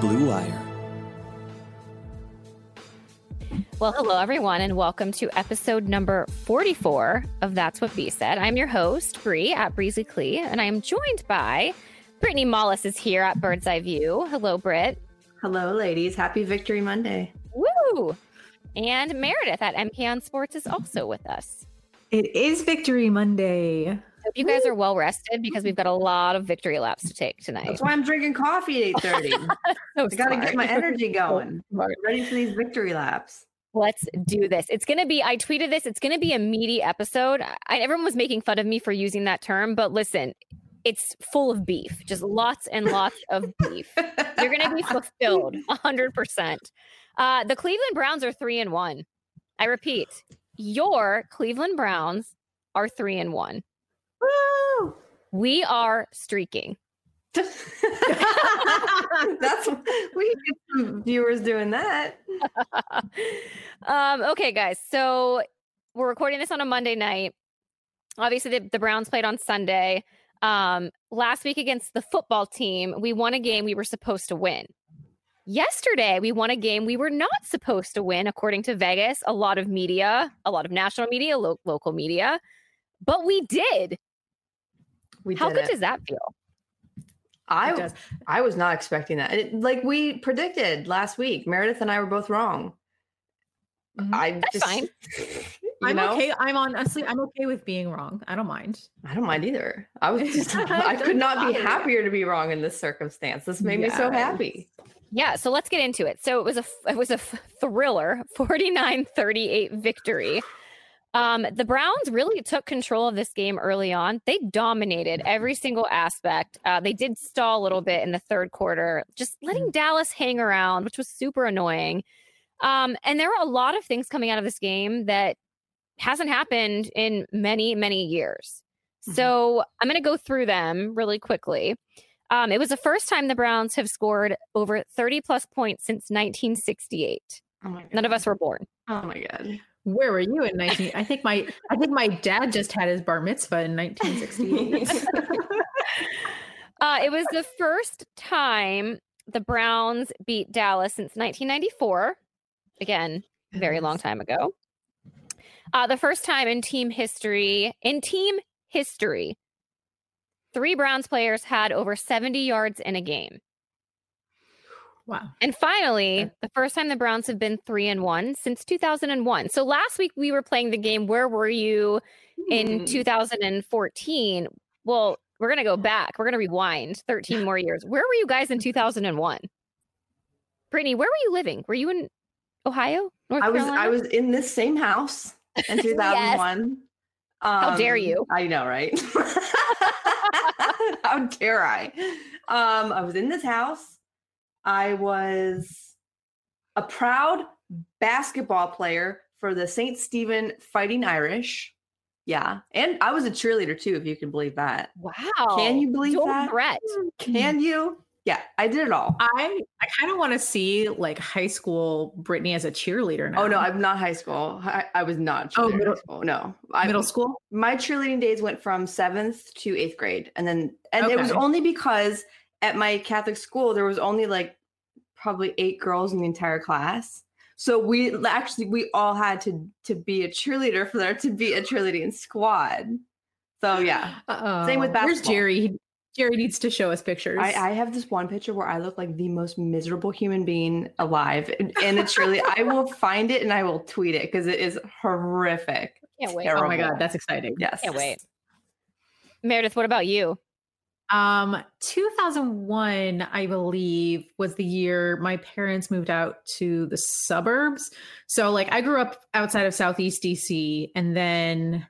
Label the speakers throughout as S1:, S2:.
S1: Blue Wire.
S2: Well, hello, everyone, and welcome to episode number 44 of That's What B Said. I'm your host, Bree at Breezy Clee, and I am joined by Brittany Mollis is here at Bird's Eye View. Hello, Britt.
S3: Hello, ladies. Happy Victory Monday.
S2: Woo! And Meredith at MK on Sports is also with us.
S4: It is Victory Monday.
S2: Hope you guys are well rested because we've got a lot of victory laps to take tonight.
S3: That's why I'm drinking coffee at 8:30.
S2: So
S3: I got to get my energy going.
S2: Smart.
S3: Ready for these victory laps.
S2: Let's do this. It's going to be, I tweeted this, it's going to be a meaty episode. I, everyone was making fun of me for using that term, but listen, it's full of beef, just lots and lots of beef. You're going to be fulfilled 100%. Uh, the Cleveland Browns are three and one. I repeat, your Cleveland Browns are three and one.
S3: Woo!
S2: We are streaking.
S3: That's we get some viewers doing that.
S2: um, okay, guys. So we're recording this on a Monday night. Obviously, the, the Browns played on Sunday. Um, last week against the football team, we won a game we were supposed to win. Yesterday, we won a game we were not supposed to win, according to Vegas, a lot of media, a lot of national media, lo- local media, but we did.
S3: We
S2: How
S3: did
S2: good
S3: it.
S2: does that feel?
S3: I
S4: It.
S3: I was not expecting that. It- like we predicted last week, Meredith and I were both wrong.
S4: Mhm.
S3: I
S2: That's
S3: just,
S2: fine.
S4: I'm
S3: know?
S4: okay. I'm honestly, I'm okay with being wrong. I don't mind.
S3: I don't mind either. I was just, I could
S4: doesn't
S3: be happier to be wrong in this circumstance. This made me so happy.
S2: Yeah, so let's get into it. So it was a it was a thriller, 49-38 victory. Um, the Browns really took control of this game early on. They dominated every single aspect. Uh, they did stall a little bit in the third quarter, just letting Dallas hang around, which was super annoying. Um, and there were a lot of things coming out of this game that hasn't happened in many, many years.
S3: Mhm.
S2: So I'm going to go through them really quickly. Um, it was the first time the Browns have scored over 30 plus points since 1968.
S3: Oh my god.
S2: None of us were born.
S3: Oh my god.
S4: Where were you in 19? I think my, I think my dad just had his bar mitzvah in 1968.
S2: Uh, it was the first time the Browns beat Dallas since 1994. Again, very long time ago. Uh, the first time in team history, in team history, three Browns players had over 70 yards in a game.
S4: Wow.
S2: And finally, the first time the Browns have been three and one since 2001. So last week we were playing the game. Where were you in
S3: Hmm.
S2: 2014? Well, we're going to go back. We're going to rewind 13 more years. Where were you guys in 2001? Brittany, where were you living? Were you in Ohio? North
S3: I was
S2: Carolina?
S3: I was in this same house in 2001.
S2: How dare
S3: Um,
S2: you.
S3: I know, right? How dare I? Um, I was in this house. I was a proud basketball player for the St. Stephen Fighting Irish. Yeah. And I was a cheerleader too, if you can believe that.
S2: Wow.
S3: Can you believe
S2: Dual
S3: that?
S2: threat.
S3: Mm, can you? Yeah, I did it all.
S4: I, I kind of want to see like high school Brittany as a cheerleader now.
S3: Oh no, I'm not high school. I, I was not
S4: Oh, middle-
S3: school. No, I,
S4: middle school.
S3: my cheerleading days went from seventh to eighth grade, and then and it was only because at my Catholic school there was only like probably eight girls in the entire class. So we actually we all had to to be a cheerleader for there to be a cheerleading squad. So yeah,
S4: Uh-oh.
S3: Same with basketball.
S4: Where's. Jerry? Jerry needs to show us pictures.
S3: I, I have this one picture where I look like the most miserable human being alive, and and it's really I will find it and I will tweet it because it is horrific.
S2: Can't wait.
S3: Terrible.
S4: oh my god, that's exciting.
S3: Yes,
S2: Can't wait. Meredith, what about you?
S4: Um, 2001, I believe, was the year my parents moved out to the suburbs. So, like, I grew up outside of Southeast DC, and then,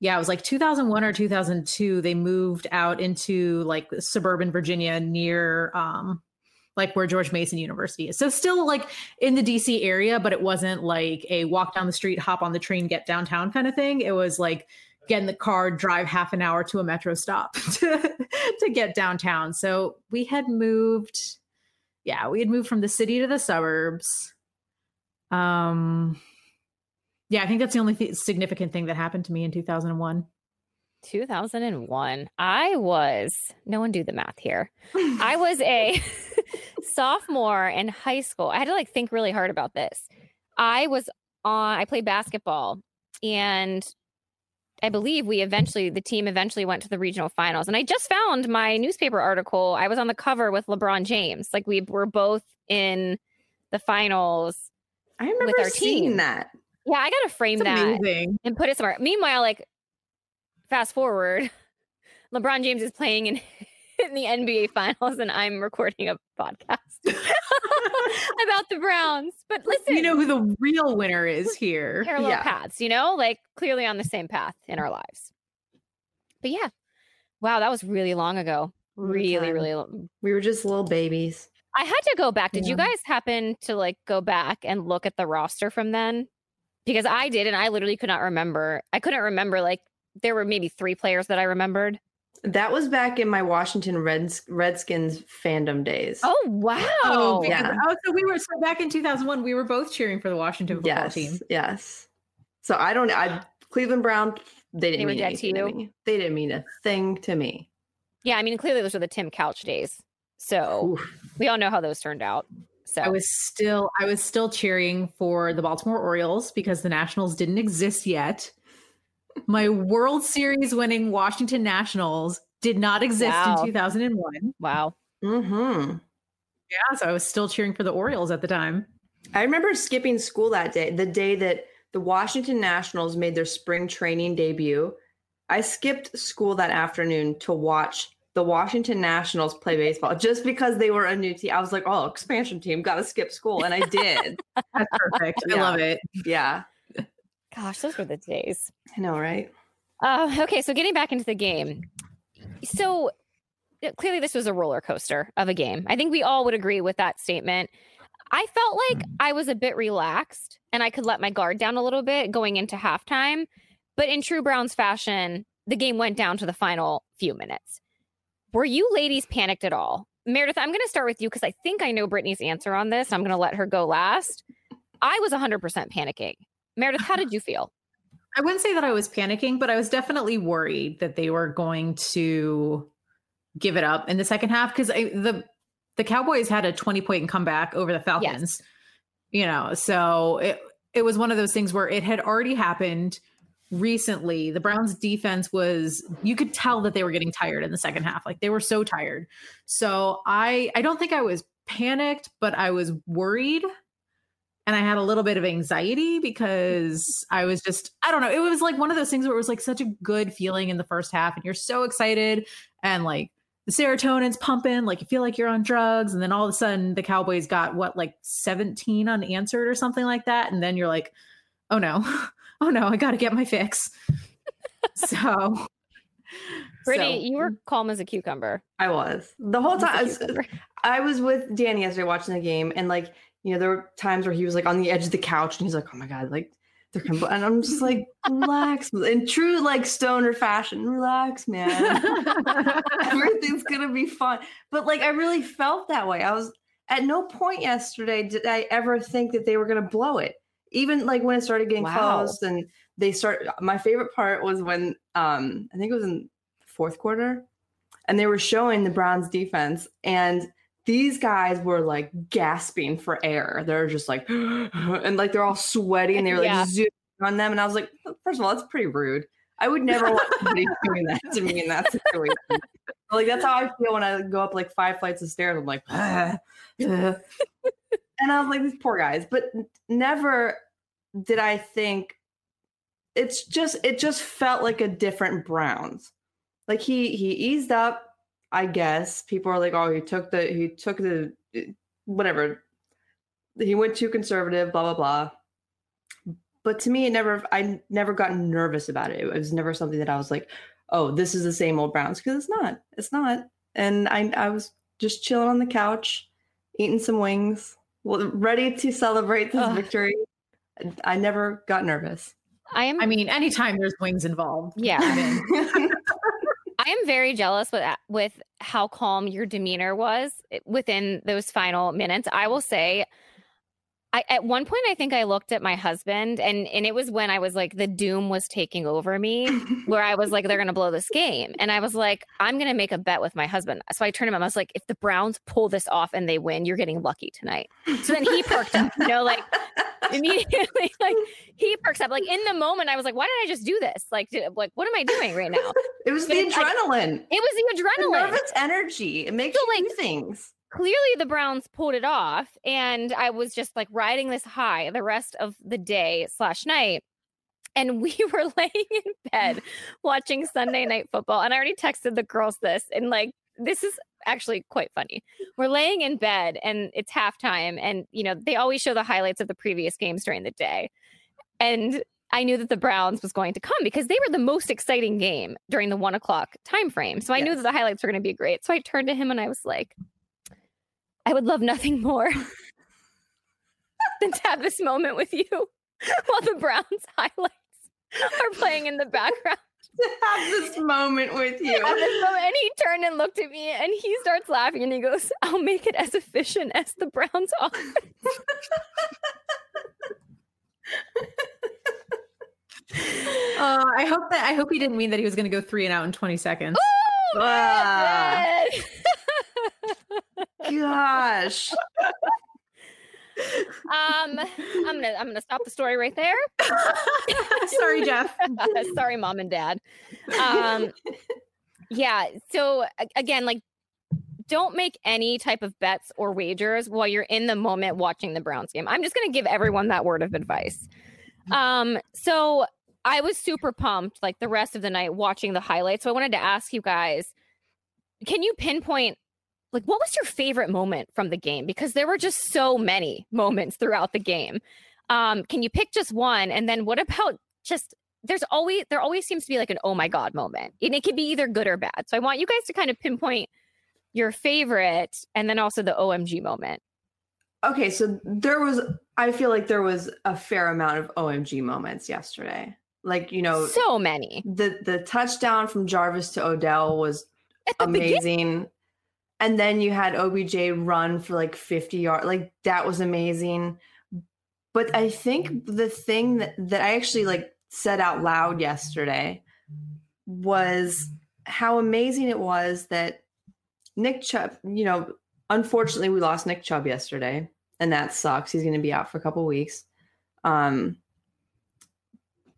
S4: yeah, it was like 2001 or 2002. They moved out into like suburban Virginia near, um, like where George Mason University is. So, still like in the DC area, but it wasn't like a walk down the street, hop on the train, get downtown kind of thing. It was like get in the car, drive half an hour to a metro stop to, to get downtown. So we had moved, yeah, we had moved from the city to the suburbs. Um, yeah, I think that's the only th- significant thing that happened to me in 2001.
S2: 2001. I was, no one do the math here. I was a sophomore in high school. I had to like think really hard about this. I was on, I played basketball and I believe we eventually, the team eventually went to the regional finals. And I just found my newspaper article. I was on the cover with LeBron James. Like we were both in the finals.
S3: I remember
S2: our
S3: seeing
S2: team.
S3: that.
S2: Yeah, I got to frame
S4: It's
S2: that
S4: amazing.
S2: and put it somewhere. Meanwhile, like fast forward, LeBron James is playing in, in the NBA finals and I'm recording a podcast about the Browns. But listen,
S4: You know who the real winner is here.
S2: parallel
S3: Yeah.
S2: paths, you know, like clearly on the same path in our lives. But yeah. Wow, that was really long ago. Really, really long. Mm.
S3: We were just little babies.
S2: I had to go back. Did you guys happen to like go back and look at the roster from then? Because I did, and I literally could not remember. I couldn't remember like there were maybe three players that I remembered.
S3: That was back in my Washington Reds Redskins fandom days.
S2: Oh wow!
S4: Oh, because,
S3: yeah.
S4: oh, so we were so back in 2001, we were both cheering for the Washington football
S3: yes,
S4: team.
S3: yes. So I don't. I Cleveland Brown. They didn't
S2: They
S3: mean
S2: dead to
S3: anything to,
S2: you?
S3: me. They didn't mean a thing to me.
S2: yeah, I mean clearly those were the Tim Couch days. So
S3: Oof.
S2: we all know how those turned out. So
S4: I was still I was still cheering for the Baltimore Orioles because the Nationals didn't exist yet. My World Series winning Washington Nationals did not exist
S2: Wow.
S4: in 2001.
S2: wow.
S3: Mm-hmm.
S4: Yeah, so I was still cheering for the Orioles at the time.
S3: I remember skipping school that day, the day that the Washington Nationals made their spring training debut. I skipped school that afternoon to watch the Washington Nationals play baseball just because they were a new team. I was like, oh, expansion team, got to skip school. And I did.
S4: That's perfect. I love it.
S3: yeah.
S2: Gosh, those were the days.
S3: I know, right?
S2: Uh, okay, so getting back into the game. So uh, clearly, this was a roller coaster of a game. I think we all would agree with that statement. I felt like I was a bit relaxed and I could let my guard down a little bit going into halftime. But in true Browns fashion, the game went down to the final few minutes. Were you ladies panicked at all? Meredith, I'm going to start with you because I think I know Brittany's answer on this. I'm going to let her go last. I was 100% panicking. Meredith, how did you feel?
S4: I wouldn't say that I was panicking, but I was definitely worried that they were going to give it up in the second half because the the Cowboys had a 20 point comeback over the Falcons. You know, so it it was one of those things where it had already happened recently. The Browns defense was you could tell that they were getting tired in the second half. Like they were so tired. So I I don't think I was panicked, but I was worried and I had a little bit of anxiety because I was just I don't know. It was like one of those things where it was like such a good feeling in the first half and you're so excited and like the serotonin's pumping, like you feel like you're on drugs and then all of a sudden the Cowboys got what like 17 unanswered or something like that and then you're like, "Oh no. Oh no, I got to get my fix." so
S2: Brittany,
S4: so-
S2: you were mm. calm as a cucumber.
S3: I was the whole
S2: As
S3: time. I was- I was with Danny yesterday watching the game, and like you know, there were times where he was like on the edge of the couch, and he's like, "Oh my god!" Like they're coming, and I'm just like, "Relax," in true like stoner fashion. Relax, man. Everything's gonna be fine. But like, I really felt that way. I was at no point yesterday did I ever think that they were gonna blow it. Even like when it started getting
S2: Wow.
S3: close, and they start. My favorite part was when um I think it was in fourth quarter, and they were showing the Browns defense and these guys were like gasping for air. They're just like, and like they're all sweaty and they were like
S2: Yeah.
S3: zooming on them. And I was like, first of all, that's pretty rude. I would never want somebody doing that to me in that situation. like that's how I feel when I go up like five flights of stairs. I'm like, "Ah, ah." and I was like, these poor guys. But never did I think it's just it just felt like a different Browns. Like he he eased up, I guess. People are like, oh, he took the he took the eh, whatever. He went too conservative, blah blah blah. But to me, it never I never got nervous about it. It was never something that I was like, oh, this is the same old Browns because it's not. It's not. And I I was just chilling on the couch, eating some wings, well, ready to celebrate this
S2: Ugh.
S3: victory. I never got nervous.
S2: I am.
S4: I mean, anytime there's wings involved.
S2: yeah,
S4: I'm in.
S2: I am very jealous with with how calm your demeanor was eh, within those final minutes. I will say, I, at one point, I think I looked at my husband, and and it was when I was like, the doom was taking over me, where I was like, they're gonna blow this game, and I was like, I'm gonna make a bet with my husband. So I turned him. I was like, if the Browns pull this off and they win, you're getting lucky tonight. So then he perked up, you know, like immediately, like he perks up. Like in the moment, I was like, why did I just do this? Like, did, like what am I doing right now?
S3: It was the adrenaline.
S2: it was the adrenaline.
S3: The nervous energy. It makes
S2: So,
S3: you
S2: like,
S3: do things.
S2: clearly the Browns pulled it off, and I was just like riding this high the rest of the day slash night. And we were laying in bed watching Sunday night football. And I already texted the girls this, and like, this is actually quite funny. We're laying in bed and it's halftime, and you know, they always show the highlights of the previous games during the day. And I knew that the Browns was going to come because they were the most exciting game during the one o'clock time frame. So I knew that the highlights were going to be great. So I turned to him and I was like, I would love nothing more than to have this moment with you while the Browns highlights are playing in the background.
S3: To have this moment with you.
S2: And he turned and looked at me and he starts laughing and he goes, I'll make it as efficient as the Browns offense.
S4: Uh, I hope that I hope he didn't mean that he was going to go three and out in 20 seconds.
S2: Oh,
S3: Ah.
S2: man.
S3: Gosh.
S2: Um, I'm gonna I'm gonna stop the story right there.
S4: Sorry, Jeff.
S2: Sorry, mom and dad. Um, yeah. So again, like, don't make any type of bets or wagers while you're in the moment watching the Browns game. I'm just gonna give everyone that word of advice. Um, so I was super pumped like the rest of the night watching the highlights. So I wanted to ask you guys, can you pinpoint like what was your favorite moment from the game? Because there were just so many moments throughout the game. Um, can you pick just one? And then what about just there's always there always seems to be like an oh my god moment. And it could be either good or bad. So I want you guys to kind of pinpoint your favorite and then also the OMG moment.
S3: Okay, so there was I feel like there was a fair amount of OMG moments yesterday. Like, you know,
S2: So many.
S3: the the touchdown from Jarvis to Odell was
S2: amazing beginning.
S3: And then you had OBJ run for like 50 yards. Like that was amazing. But I think the thing that, that I actually like said out loud yesterday was how amazing it was that Nick Chubb, you know, unfortunately we lost Nick Chubb yesterday, and that sucks. He's gonna be out for a couple weeks. Um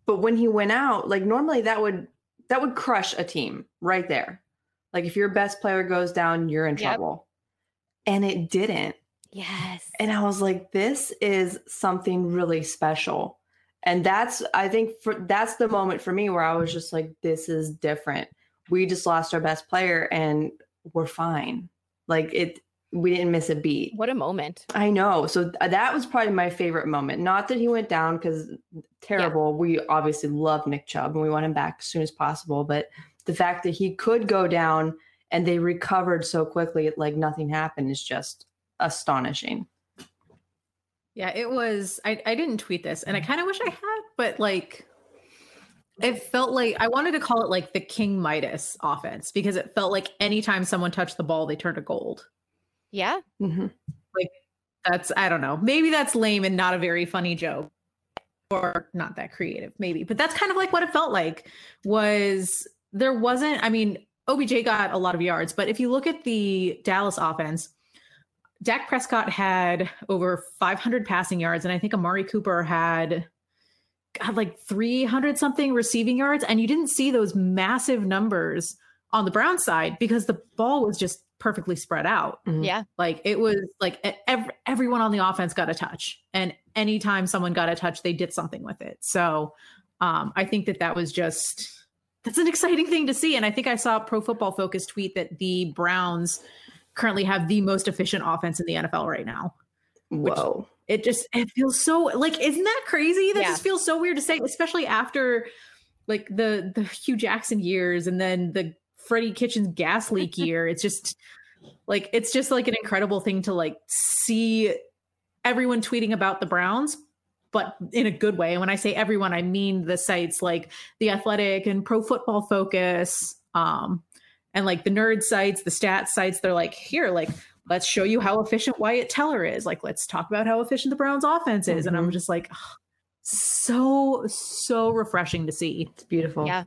S3: but when he went out, like normally that would that would crush a team right there. Like if your best player goes down, you're in
S2: Yep.
S3: trouble. And it didn't.
S2: Yes.
S3: And I was like, this is something really special. And that's I think for that's the moment for me where I was just like, this is different. We just lost our best player and we're fine. Like it we didn't miss a beat.
S2: what a moment.
S3: I know. So th- that was probably my favorite moment. Not that he went down because terrible. We obviously love Nick Chubb and we want him back as soon as possible. But the fact that he could go down and they recovered so quickly, like nothing happened, is just astonishing.
S4: Yeah, it was. I, I didn't tweet this, and I kind of wish I had, but like, it felt like I wanted to call it like the King Midas offense because it felt like anytime someone touched the ball, they turned to gold.
S2: Yeah.
S3: Mhm.
S4: That's I don't know. Maybe that's lame and not a very funny joke, or not that creative. Maybe, but that's kind of like what it felt like. Was there wasn't? I mean, OBJ got a lot of yards, but if you look at the Dallas offense, Dak Prescott had over 500 passing yards, and I think Amari Cooper had had like 300 something receiving yards, and you didn't see those massive numbers on the Brown side because the ball was just perfectly spread out.
S3: Mhm.
S2: Yeah.
S4: Like it was like e- ev- everyone on the offense got a touch, and anytime someone got a touch, they did something with it. So um, I think that that was just that's an exciting thing to see. And I think I saw Pro Football Focus tweet that the Browns currently have the most efficient offense in the NFL right now.
S3: Whoa.
S4: It just it feels so like isn't that crazy? That
S2: Yeah.
S4: just feels so weird to say, especially after like the the Hue Jackson years and then the Freddie Kitchens gas leak year. It's just like it's just like an incredible thing to like see everyone tweeting about the Browns, but in a good way. And when I say everyone, I mean the sites like the Athletic and Pro Football Focus, um, and like the nerd sites, the stats sites. They're like, here, like let's show you how efficient Wyatt Teller is. Like, let's talk about how efficient the Browns offense is. And I'm
S3: Mhm.
S4: just like, "Ugh, so, so refreshing to see.
S3: It's beautiful.
S2: Yeah.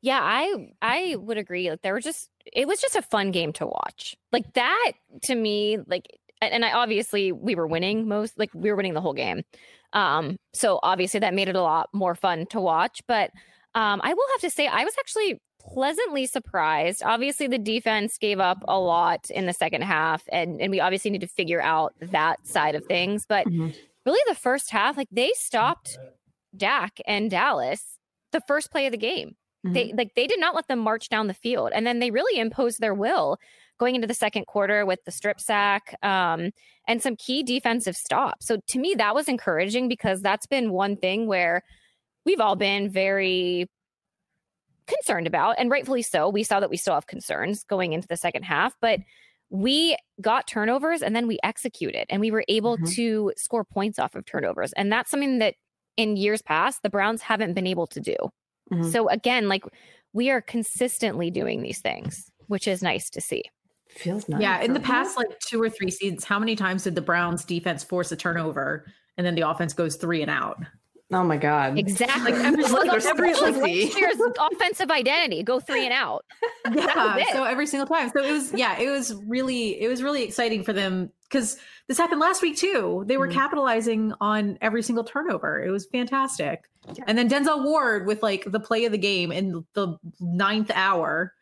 S2: Yeah, I I would agree. Like there were just it was just a fun game to watch. Like that to me, like and and I obviously we were winning most like we were winning the whole game. Um so obviously that made it a lot more fun to watch, but um I will have to say I was actually pleasantly surprised. Obviously the defense gave up a lot in the second half and and we obviously need to figure out that side of things, but
S3: Mhm.
S2: really the first half like they stopped Dak and Dallas the first play of the game they like they did not let them march down the field and then they really imposed their will going into the second quarter with the strip sack um, and some key defensive stops so to me that was encouraging because that's been one thing where we've all been very concerned about and rightfully so we saw that we still have concerns going into the second half but we got turnovers and then we executed and we were able
S3: Mhm.
S2: to score points off of turnovers and that's something that in years past the browns haven't been able to do
S3: Mhm.
S2: so again, like we are consistently doing these things, which is nice to see.
S3: Feels nice.
S4: Yeah, in the
S3: doesn't
S4: past like two or three seasons, how many times did the Browns defense force a turnover and then the offense goes three and out?
S3: Oh my god.
S2: Exactly.
S3: Like, every-
S2: Look,
S3: like,
S2: every- like,
S3: pussy.
S2: last year's offensive identity, go three and out.
S4: Yeah, so every single time. So it was yeah, it was really it was really exciting for them because this happened last week too. They were
S3: Mhm.
S4: capitalizing on every single turnover. It was fantastic.
S3: Yeah.
S4: And then Denzel Ward with like the play of the game in the ninth hour,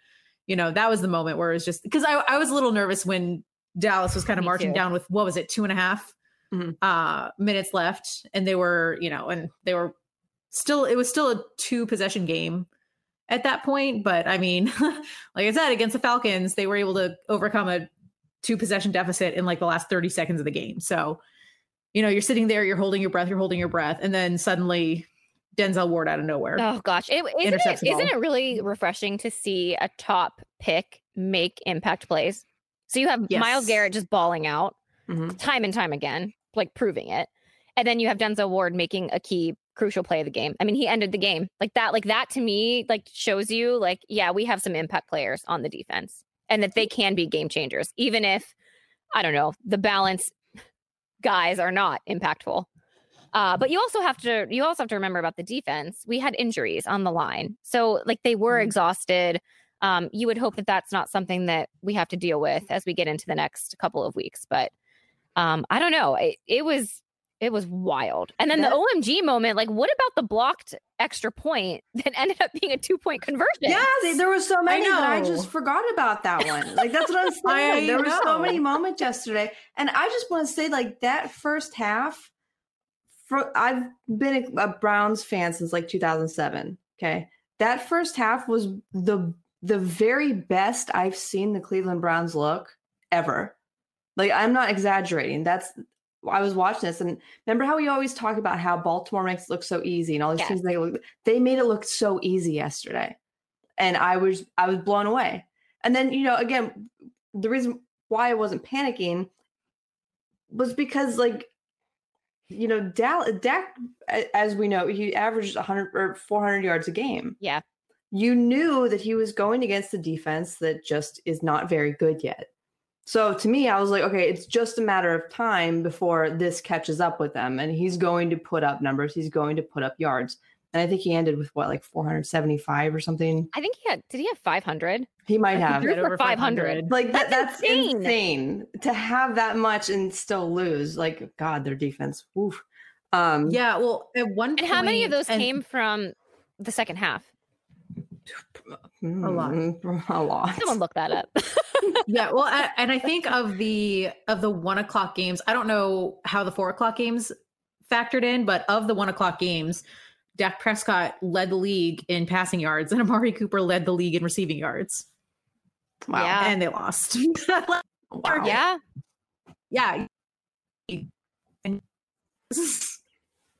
S4: you know, that was the moment where it was just because I, I was a little nervous when Dallas was kind of
S2: Me
S4: marching
S2: too.
S4: down with what was it, two and a half
S3: Mhm.
S4: uh minutes left. And they were, you know, and they were still it was still a two possession game at that point. But I mean, like I said, against the Falcons, they were able to overcome a two possession deficit in like the last 30 seconds of the game. So, you know, you're sitting there, you're holding your breath, you're holding your breath, and then suddenly Denzel Ward out of nowhere.
S2: Oh gosh, it, isn't, it, isn't it really refreshing to see a top pick make impact plays? So you have
S4: Myles
S2: Garrett just bawling out
S3: Mhm.
S2: time and time again, like proving it, and then you have Denzel Ward making a key crucial play of the game. I mean, he ended the game like that. Like that to me, like shows you, like yeah, we have some impact players on the defense, and that they can be game changers, even if I don't know the balance guys are not impactful. Uh, but you also have to you also have to remember about the defense. We had injuries on the line, so like they were
S3: Mhm.
S2: exhausted. Um, you would hope that that's not something that we have to deal with as we get into the next couple of weeks. But um, I don't know. It, it was it was wild. And then
S3: That-
S2: the OMG moment. Like, what about the blocked extra point that ended up being a two point conversion?
S3: Yeah, they, there were so many that I just forgot about that one. Like that's what I was saying.
S4: I
S3: there were so many moments yesterday, and I just want to say, like that first half. For I've been a, Browns fan since like 2007. Okay, that first half was the the very best I've seen the Cleveland Browns look ever. Like I'm not exaggerating. That's I was watching this and remember how we always talk about how Baltimore makes it look so easy and all these teams make it look they made it look so easy yesterday. And I was I was blown away. And then, you know, again, the reason why I wasn't panicking was because like you know, Dal- Dak, as we know, he averaged 100 or 400 yards a game.
S2: Yeah.
S3: You knew that he was going against the defense that just is not very good yet. So to me, I was like, okay, it's just a matter of time before this catches up with them. And he's going to put up numbers, he's going to put up yards. And I think he ended with what, like 475 or something?
S2: I think he had. Did he have five hundred?
S3: He might have.
S2: threw
S4: right
S2: for
S4: over
S2: 500.
S3: Like that,
S2: That's
S3: that's,
S2: insane.
S3: insane. to have that much and still lose. Like God, their defense. Oof. Um,
S4: Yeah, well, at one
S2: And how many of those
S4: and-
S2: came from the second half?
S4: A lot.
S3: mm, A lot.
S2: Someone look that up.
S4: yeah well I, and i think of the of the one o'clock games i don't know how the four o'clock games factored in but of the one o'clock games Dak Prescott led the league in passing yards and Amari Cooper led the league in receiving yards.
S3: Wow.
S2: Yeah.
S4: And they lost.
S3: Wow.
S2: yeah.
S4: yeah.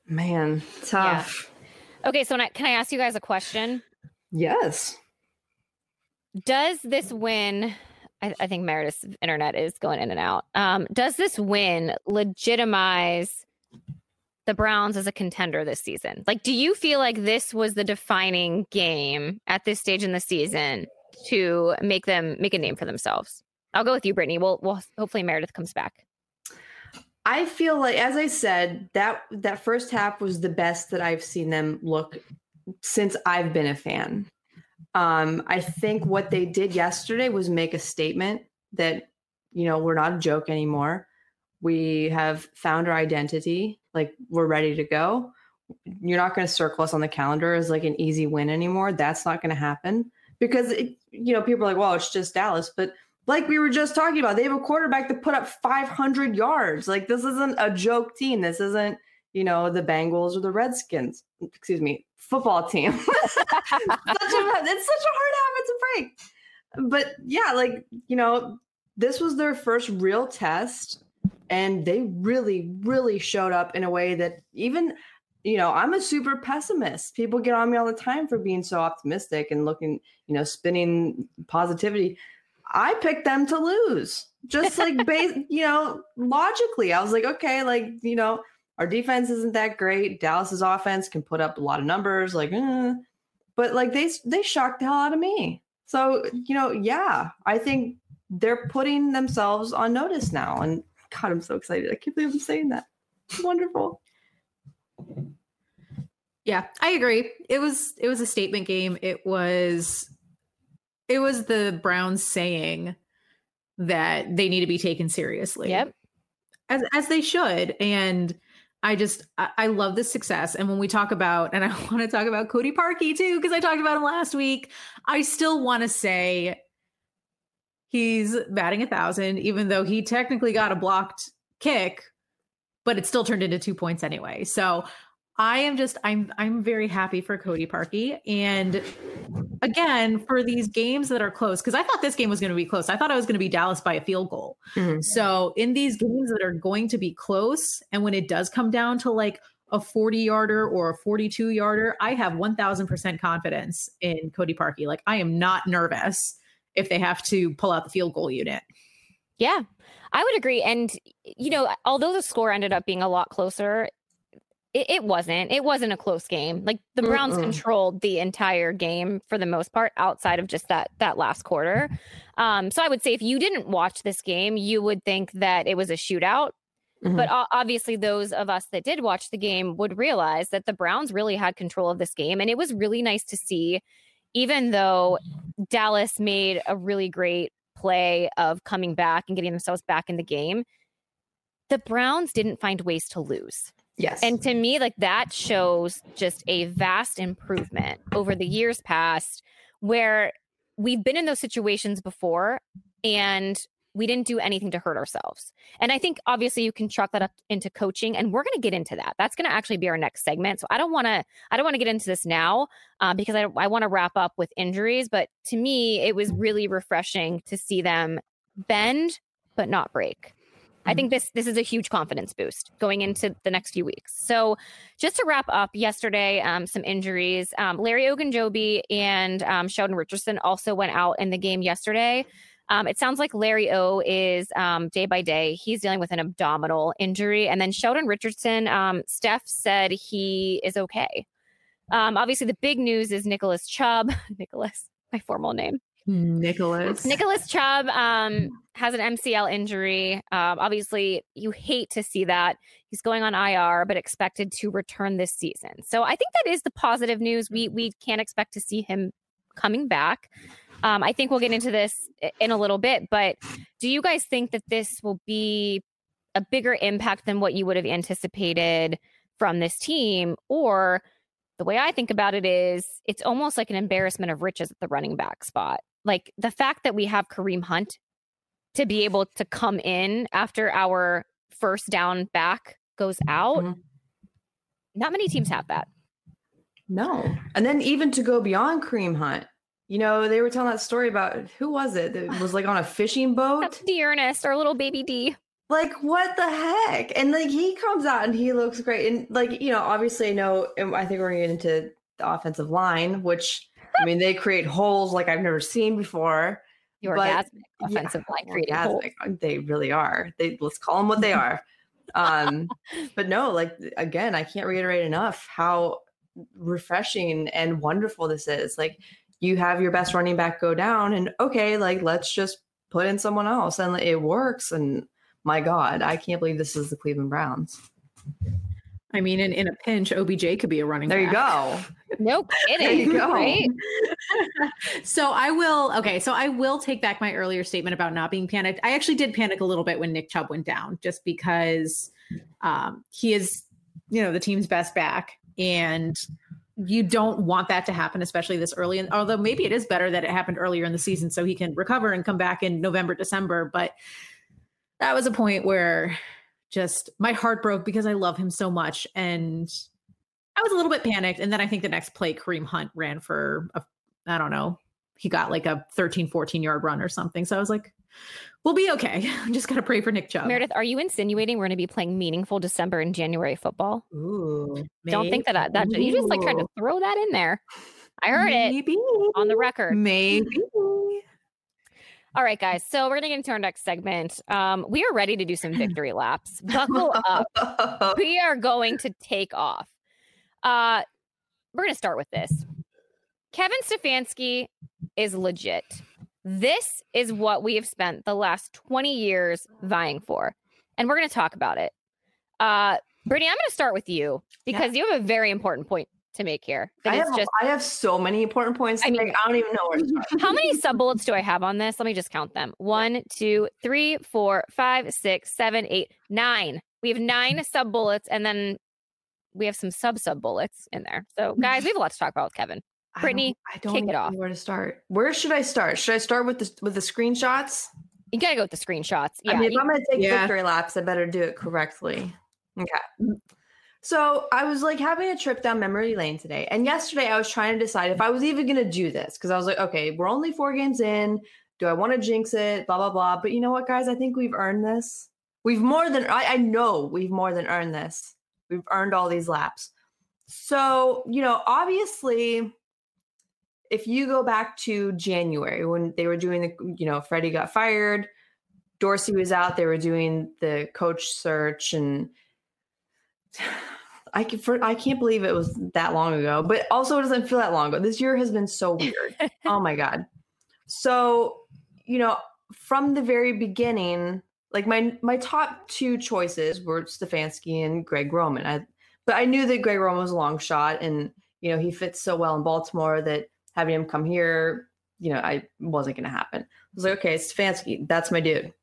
S3: Man, tough.
S2: Okay, so now, can I ask you guys a question?
S3: Yes.
S2: Does this win? I, I think Meredith's internet is going in and out. Um, does this win legitimize the Browns as a contender this season? Like, do you feel like this was the defining game at this stage in the season to make them make a name for themselves? I'll go with you, Brittany. We'll, we'll hopefully Meredith comes back.
S3: I feel like, as I said, that that first half was the best that I've seen them look since I've been a fan. Um, I think what they did yesterday was make a statement that you know we're not a joke anymore. We have found our identity. Like we're ready to go. You're not going to circle us on the calendar as like an easy win anymore. That's not going to happen because it, you know people are like, well, it's just Dallas, but like we were just talking about, they have a quarterback that put up 500 yards. Like this isn't a joke team. This isn't, you know, the Bengals or the Redskins. Excuse me, football team. such a, it's such a hard habit to break. But yeah, like you know, this was their first real test, and they really, really showed up in a way that even you know, I'm a super pessimist. People get on me all the time for being so optimistic and looking, you know, spinning positivity. I picked them to lose. Just like base, you know, logically. I was like, okay, like, you know, our defense isn't that great. Dallas's offense can put up a lot of numbers, like, eh. but like they they shocked the hell out of me. So, you know, yeah, I think they're putting themselves on notice now. And God, I'm so excited. I can't believe I'm saying that. It's wonderful.
S4: Yeah, I agree. It was it was a statement game. It was it was the Browns saying that they need to be taken seriously.
S2: Yep.
S4: As as they should. And I just I, I love this success. And when we talk about, and I want to talk about Cody Parkey too, because I talked about him last week. I still want to say he's batting a thousand, even though he technically got a blocked kick, but it still turned into two points anyway. So I am just I'm I'm very happy for Cody Parkey. And again, for these games that are close, because I thought this game was going to be close. I thought I was going to be Dallas by a field goal. Mm-hmm. So in these games that are going to be close, and when it does come down to like a 40 yarder or a 42 yarder, I have 1000% confidence in Cody Parkey. Like I am not nervous if they have to pull out the field goal unit.
S2: Yeah, I would agree. And, you know, although the score ended up being a lot closer, it, it, wasn't. It wasn't a close game. Like the Browns Mm-mm. controlled the entire game for the most part, outside of just that that last quarter. Um, so I would say if you didn't watch this game, you would think that it was a shootout. Mm-hmm. But obviously, those of us that did watch the game would realize that the Browns really had control of this game, and it was really nice to see. Even though Dallas made a really great play of coming back and getting themselves back in the game, the Browns didn't find ways to lose.
S3: Yes.
S2: And to me, like that shows just a vast improvement over the years past where we've been in those situations before and we didn't do anything to hurt ourselves. And I think obviously you can chalk that up into coaching, and we're going to get into that. That's going to actually be our next segment. So I don't want to, I don't want to get into this now uh, because I, I want to wrap up with injuries. But to me, it was really refreshing to see them bend but not break. I think mm-hmm. this this is a huge confidence boost going into the next few weeks. So, just to wrap up, yesterday, um, some injuries. Um, Larry Ogunjobi and um, Sheldon Richardson also went out in the game yesterday. Um, it sounds like Larry O is um, day by day. He's dealing with an abdominal injury, and then Sheldon Richardson. Um, Steph said he is okay. obviously, the big news is Nicholas Chubb. Nicholas, my formal name.
S4: Nicholas.
S2: Nicholas Chubb um, has an MCL injury. Um, obviously, you hate to see that. He's going on IR, but expected to return this season. So I think that is the positive news. We we can't expect to see him coming back. Um, I think we'll get into this in a little bit, but do you guys think that this will be a bigger impact than what you would have anticipated from this team, or the way I think about it is it's almost like an embarrassment of riches at the running back spot like the fact that we have Kareem Hunt to be able to come in after our first down back goes out. Mm-hmm. Not many teams have that.
S3: No. And then even to go beyond Kareem Hunt, you know, they were telling that story about who was it that was like on a fishing boat?
S2: That's D'Ernest, our little baby D.
S3: Like what the heck? And like he comes out and he looks great. And like, you know, obviously I know I think we're gonna get into the offensive line, which I mean, they create holes like I've never seen before.
S2: The orgasmic offensive yeah, line creating holes.
S3: They really are. They let's call them what they are. um, but no, like again, I can't reiterate enough how refreshing and wonderful this is. Like you have your best running back go down, and okay, like let's just put in someone else and it works. And my God, I can't believe this is the Cleveland Browns.
S4: I mean, in, in a pinch, OBJ could be a running. Back.
S3: There you go.
S2: No kidding.
S3: There you go.
S2: Right?
S4: so I will. Okay, so I will take back my earlier statement about not being panicked. I actually did panic a little bit when Nick Chubb went down, just because um, he is, you know, the team's best back, and you don't want that to happen, especially this early. And although maybe it is better that it happened earlier in the season, so he can recover and come back in November, December. But that was a point where just my heart broke because I love him so much. And I was a little bit panicked. And then I think the next play, Kareem Hunt ran for, a, I don't know, he got like a 13, 14 yard run or something. So I was like, we'll be okay. I'm just going to pray for Nick Chubb.
S2: Meredith, are you insinuating we're going to be playing meaningful December and January football?
S3: Ooh.
S2: Don't think that I, that you just like tried to throw that in there. I heard
S4: maybe.
S2: it on the record.
S4: Maybe.
S2: All right, guys. So we're gonna get into our next segment. Um, we are ready to do some victory laps. Buckle up. We are going to take off. Uh, we're gonna start with this. Kevin Stefanski is legit. This is what we have spent the last 20 years vying for. And we're gonna talk about it. Uh Brittany, I'm gonna start with you because you have a very important point to make here.
S3: I have,
S2: just
S3: I have so many important points to
S2: I mean-
S3: make. I don't even know where to start.
S2: How many sub bullets do I have on this? Let me just count them. One, two, three, four, five, six, seven, eight, nine. We have nine sub bullets, and then we have some sub sub bullets in there. So, guys, we have a lot to talk about with Kevin.
S3: I don't-
S2: Brittany,
S3: I don't
S2: kick it off.
S3: where to start. Where should I start? Should I start with the with the screenshots?
S2: You gotta go with the screenshots. Yeah,
S3: I mean, if
S2: you-
S3: I'm going to take
S4: Yeah.
S3: victory laps, I better do it correctly. Okay. Mm. So I was like having a trip down memory lane today. And yesterday I was trying to decide if I was even going to do this because I was like, okay, we're only four games in. Do I want to jinx it? Blah, blah, blah. But you know what, guys? I think we've earned this. We've more than, I, I know we've more than earned this. We've earned all these laps. So, you know, obviously, if you go back to January when they were doing the, you know, Freddie got fired, Dorsey was out. They were doing the coach search, and I can, for, I can't believe it was that long ago. But also, it doesn't feel that long ago. This year has been so weird. oh my god. So you know, from the very beginning, like my my top two choices were Stefanski and Greg Roman. I, but I knew that Greg Roman was a long shot, and you know he fits so well in Baltimore that having him come here, you know, I wasn't going to happen. I was like, okay, Stefanski, that's my dude.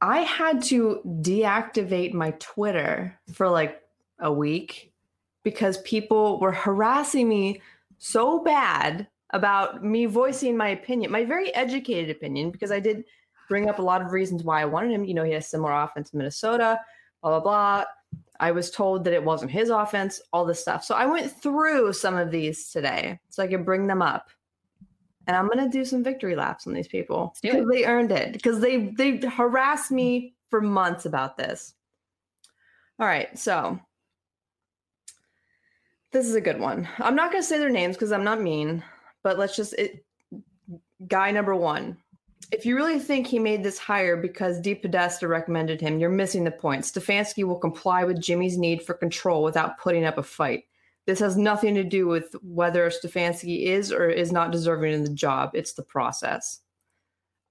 S3: I had to deactivate my Twitter for like a week because people were harassing me so bad about me voicing my opinion, my very educated opinion, because I did bring up a lot of reasons why I wanted him. You know, he has similar offense to Minnesota, blah, blah, blah. I was told that it wasn't his offense, all this stuff. So I went through some of these today so I could bring them up. And I'm gonna do some victory laps on these people because they earned it. Because they they harassed me for months about this. All right, so this is a good one. I'm not gonna say their names because I'm not mean, but let's just it guy number one. If you really think he made this hire because DePodesta recommended him, you're missing the point. Stefanski will comply with Jimmy's need for control without putting up a fight. This has nothing to do with whether Stefanski is or is not deserving of the job. It's the process.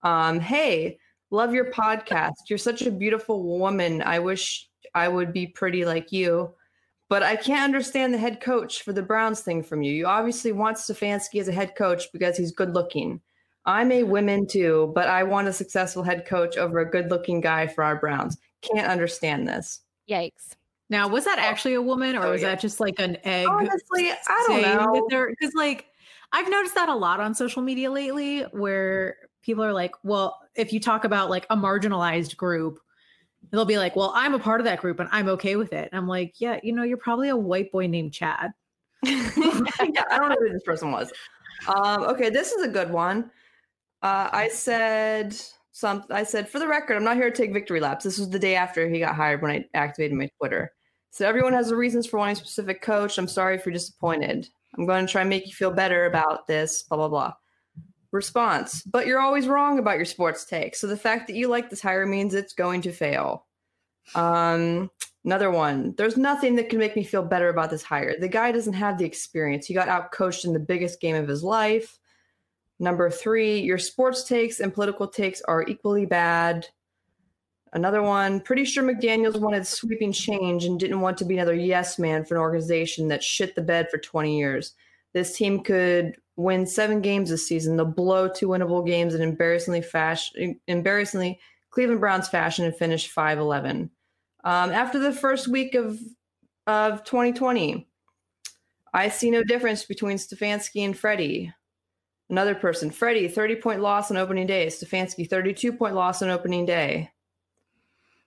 S3: Um, hey, love your podcast. You're such a beautiful woman. I wish I would be pretty like you, but I can't understand the head coach for the Browns thing from you. You obviously want Stefanski as a head coach because he's good looking. I'm a woman too, but I want a successful head coach over a good looking guy for our Browns. Can't understand this.
S2: yikes.
S4: Now, was that actually a woman or
S3: Oh,
S4: was
S3: yeah.
S4: that just like an egg?
S3: Honestly, I don't know.
S4: Because, like, I've noticed that a lot on social media lately where people are like, well, if you talk about like a marginalized group, they'll be like, well, I'm a part of that group and I'm okay with it. And I'm like, yeah, you know, you're probably a white boy named Chad.
S3: yeah, I don't know who this person was. Um, okay, this is a good one. Uh, I said some. I said for the record, I'm not here to take victory laps. This was the day after he got hired when I activated my Twitter. So everyone has reasons for wanting a specific coach. I'm sorry if you're disappointed. I'm going to try and make you feel better about this. Blah blah blah. Response: But you're always wrong about your sports take. So the fact that you like this hire means it's going to fail. Um, another one. There's nothing that can make me feel better about this hire. The guy doesn't have the experience. He got outcoached in the biggest game of his life. Number three, your sports takes and political takes are equally bad. Another one, pretty sure McDaniels wanted sweeping change and didn't want to be another yes man for an organization that shit the bed for 20 years. This team could win seven games this season. They'll blow two winnable games in embarrassingly fashion, embarrassingly Cleveland Browns fashion and finish 5-11. Um, after the first week of of 2020, I see no difference between Stefanski and Freddie. Another person, Freddie, 30 point loss on opening day. Stefanski, 32 point loss on opening day.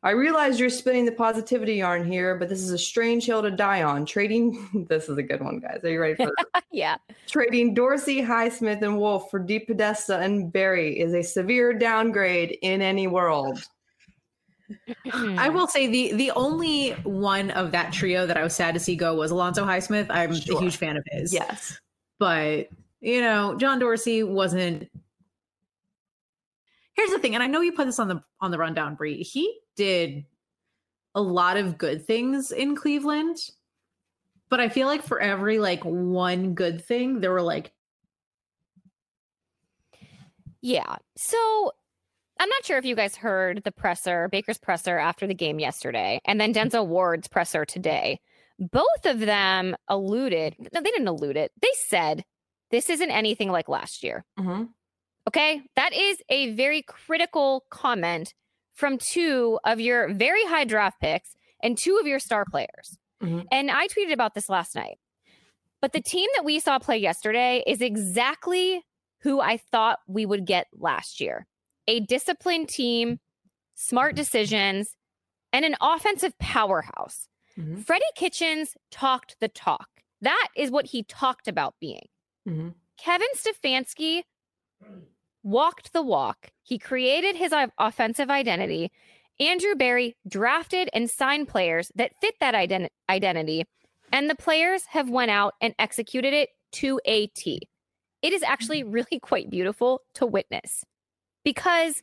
S3: I realize you're spinning the positivity yarn here, but this is a strange hill to die on. Trading, this is a good one, guys. Are you ready for
S2: this? yeah.
S3: Trading Dorsey, Highsmith, and Wolf for DePodesta and Berry is a severe downgrade in any world.
S4: I will say the the only one of that trio that I was sad to see go was Alonzo Highsmith. I'm sure. a huge fan of his.
S3: Yes.
S4: But, you know, John Dorsey wasn't Here's the thing, and I know you put this on the on the rundown, Brie. He did a lot of good things in Cleveland, but I feel like for every like one good thing, there were like
S2: Yeah. So I'm not sure if you guys heard the presser, Baker's presser after the game yesterday, and then Denzel Ward's presser today. Both of them alluded, no, they didn't allude it. They said, this isn't anything like last year.
S3: Mm-hmm.
S2: Okay. That is a very critical comment from two of your very high draft picks and two of your star players. Mm-hmm. And I tweeted about this last night. But the team that we saw play yesterday is exactly who I thought we would get last year a disciplined team, smart decisions, and an offensive powerhouse. Mm-hmm. Freddie Kitchens talked the talk. That is what he talked about being. Mm-hmm. Kevin Stefanski walked the walk. He created his offensive identity. Andrew Berry drafted and signed players that fit that ident- identity, and the players have went out and executed it to a T. It is actually mm-hmm. really quite beautiful to witness because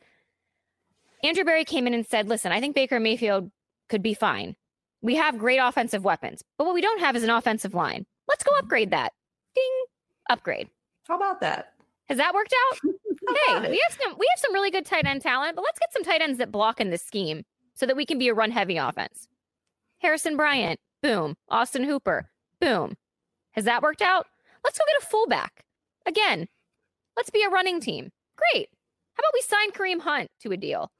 S2: Andrew Berry came in and said, listen, I think Baker Mayfield could be fine. We have great offensive weapons, but what we don't have is an offensive line. Let's go upgrade that. Ding, upgrade.
S3: How about that?
S2: Has that worked out? hey, we have some we have some really good tight end talent, but let's get some tight ends that block in this scheme so that we can be a run heavy offense. Harrison Bryant, boom. Austin Hooper, boom. Has that worked out? Let's go get a fullback. Again, let's be a running team. Great. How about we sign Kareem Hunt to a deal?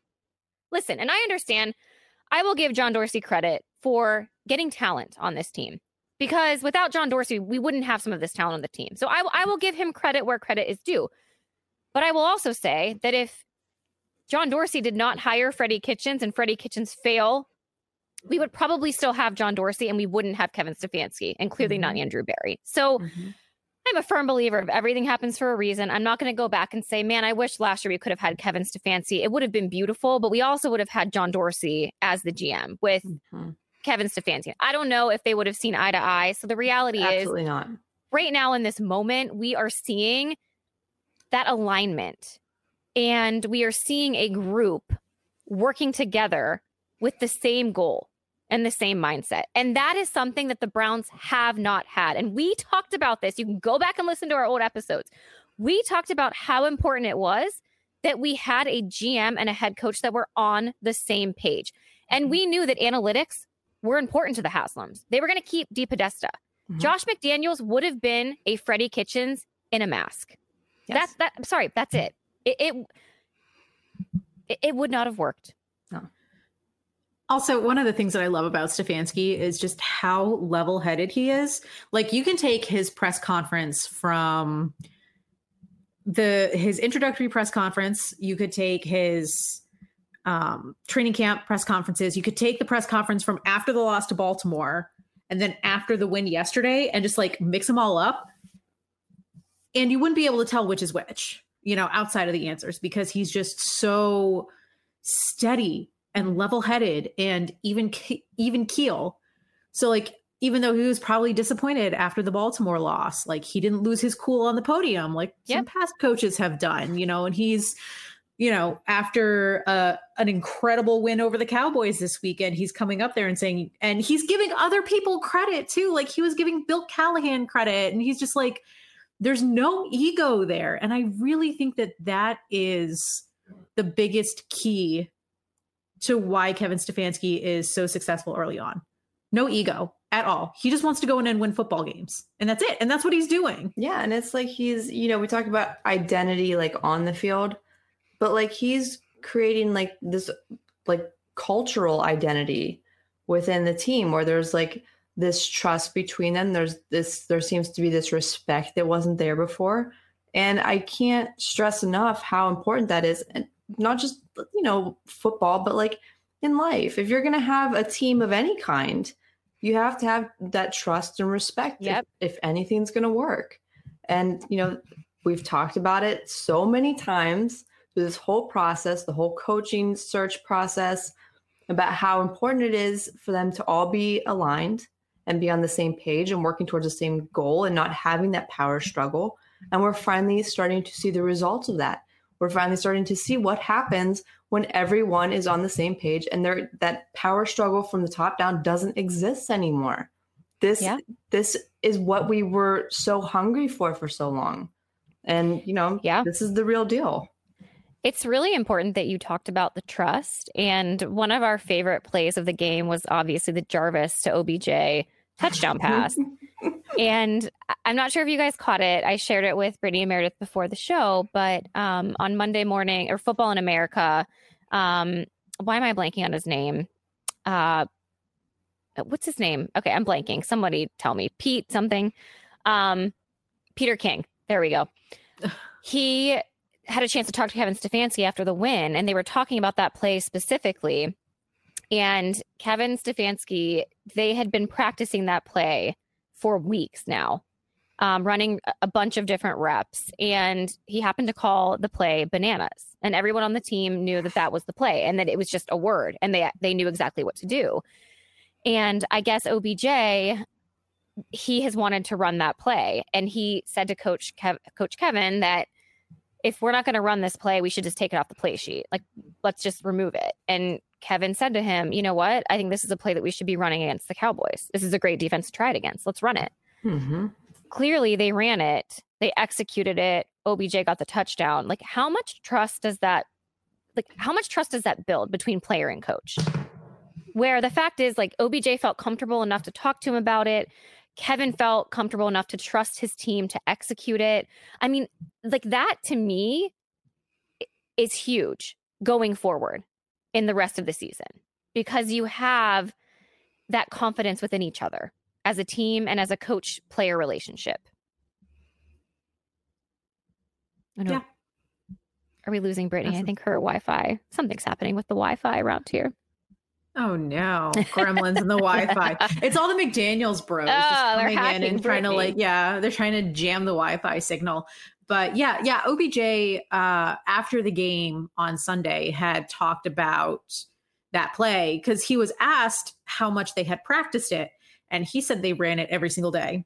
S2: Listen, and I understand, I will give John Dorsey credit for getting talent on this team because without John Dorsey, we wouldn't have some of this talent on the team. So I, I will give him credit where credit is due. But I will also say that if John Dorsey did not hire Freddie Kitchens and Freddie Kitchens fail, we would probably still have John Dorsey and we wouldn't have Kevin Stefanski and clearly mm-hmm. not Andrew Berry. So mm-hmm. I'm a firm believer of everything happens for a reason. I'm not going to go back and say, man, I wish last year we could have had Kevin Stefanski. It would have been beautiful, but we also would have had John Dorsey as the GM with mm-hmm. Kevin Stefanski. I don't know if they would have seen eye to eye. So the reality
S3: Absolutely
S2: is,
S3: not.
S2: right now in this moment, we are seeing that alignment and we are seeing a group working together with the same goal and the same mindset. And that is something that the Browns have not had. And we talked about this. You can go back and listen to our old episodes. We talked about how important it was that we had a GM and a head coach that were on the same page. And mm-hmm. we knew that analytics were important to the Haslams. They were going to keep DePodesta. Mm-hmm. Josh McDaniels would have been a Freddie Kitchens in a mask. Yes. That's that. I'm sorry. That's it. It, it. It would not have worked.
S3: No.
S4: Also, one of the things that I love about Stefanski is just how level headed he is. Like, you can take his press conference from the his introductory press conference. You could take his um, training camp press conferences. You could take the press conference from after the loss to Baltimore, and then after the win yesterday, and just like mix them all up. And you wouldn't be able to tell which is which, you know, outside of the answers because he's just so steady and level-headed and even even keel. So like even though he was probably disappointed after the Baltimore loss, like he didn't lose his cool on the podium like yep. some past coaches have done, you know, and he's you know, after uh, an incredible win over the Cowboys this weekend, he's coming up there and saying, and he's giving other people credit too. Like he was giving Bill Callahan credit, and he's just like, there's no ego there. And I really think that that is the biggest key to why Kevin Stefanski is so successful early on. No ego at all. He just wants to go in and win football games. And that's it. And that's what he's doing.
S3: Yeah. And it's like he's, you know, we talk about identity like on the field, but like he's creating like this like cultural identity within the team where there's like this trust between them. There's this, there seems to be this respect that wasn't there before. And I can't stress enough how important that is. And not just, you know, football, but like in life. If you're going to have a team of any kind, you have to have that trust and respect
S2: yep.
S3: if, if anything's going to work. And, you know, we've talked about it so many times through this whole process, the whole coaching search process, about how important it is for them to all be aligned and be on the same page and working towards the same goal and not having that power struggle. And we're finally starting to see the results of that. We're finally starting to see what happens when everyone is on the same page and there that power struggle from the top down doesn't exist anymore. This yeah. this is what we were so hungry for for so long. And you know, yeah. this is the real deal.
S2: It's really important that you talked about the trust. And one of our favorite plays of the game was obviously the Jarvis to OBJ touchdown pass. and I'm not sure if you guys caught it. I shared it with Brittany and Meredith before the show, but um, on Monday morning or Football in America, um, why am I blanking on his name? Uh, what's his name? Okay, I'm blanking. Somebody tell me. Pete something. Um, Peter King. There we go. He had a chance to talk to Kevin Stefanski after the win, and they were talking about that play specifically. And Kevin Stefanski, they had been practicing that play for weeks now, um, running a bunch of different reps. And he happened to call the play bananas. And everyone on the team knew that that was the play and that it was just a word and they, they knew exactly what to do. And I guess OBJ, he has wanted to run that play. And he said to Coach, Kev- Coach Kevin that if we're not going to run this play, we should just take it off the play sheet. Like, let's just remove it. And Kevin said to him, you know what? I think this is a play that we should be running against the Cowboys. This is a great defense to try it against. Let's run it. Mm-hmm. Clearly, they ran it, they executed it. OBJ got the touchdown. Like, how much trust does that, like, how much trust does that build between player and coach? Where the fact is, like, OBJ felt comfortable enough to talk to him about it. Kevin felt comfortable enough to trust his team to execute it. I mean, like that to me is huge going forward in the rest of the season because you have that confidence within each other as a team and as a coach player relationship. Yeah. Are we losing Brittany? That's I think her Wi Fi, something's happening with the Wi Fi around here.
S4: Oh no, gremlins and the Wi-Fi. It's all the McDaniels bros oh, just coming in and trying to like, yeah, they're trying to jam the Wi-Fi signal. But yeah, yeah, OBJ uh, after the game on Sunday had talked about that play because he was asked how much they had practiced it, and he said they ran it every single day,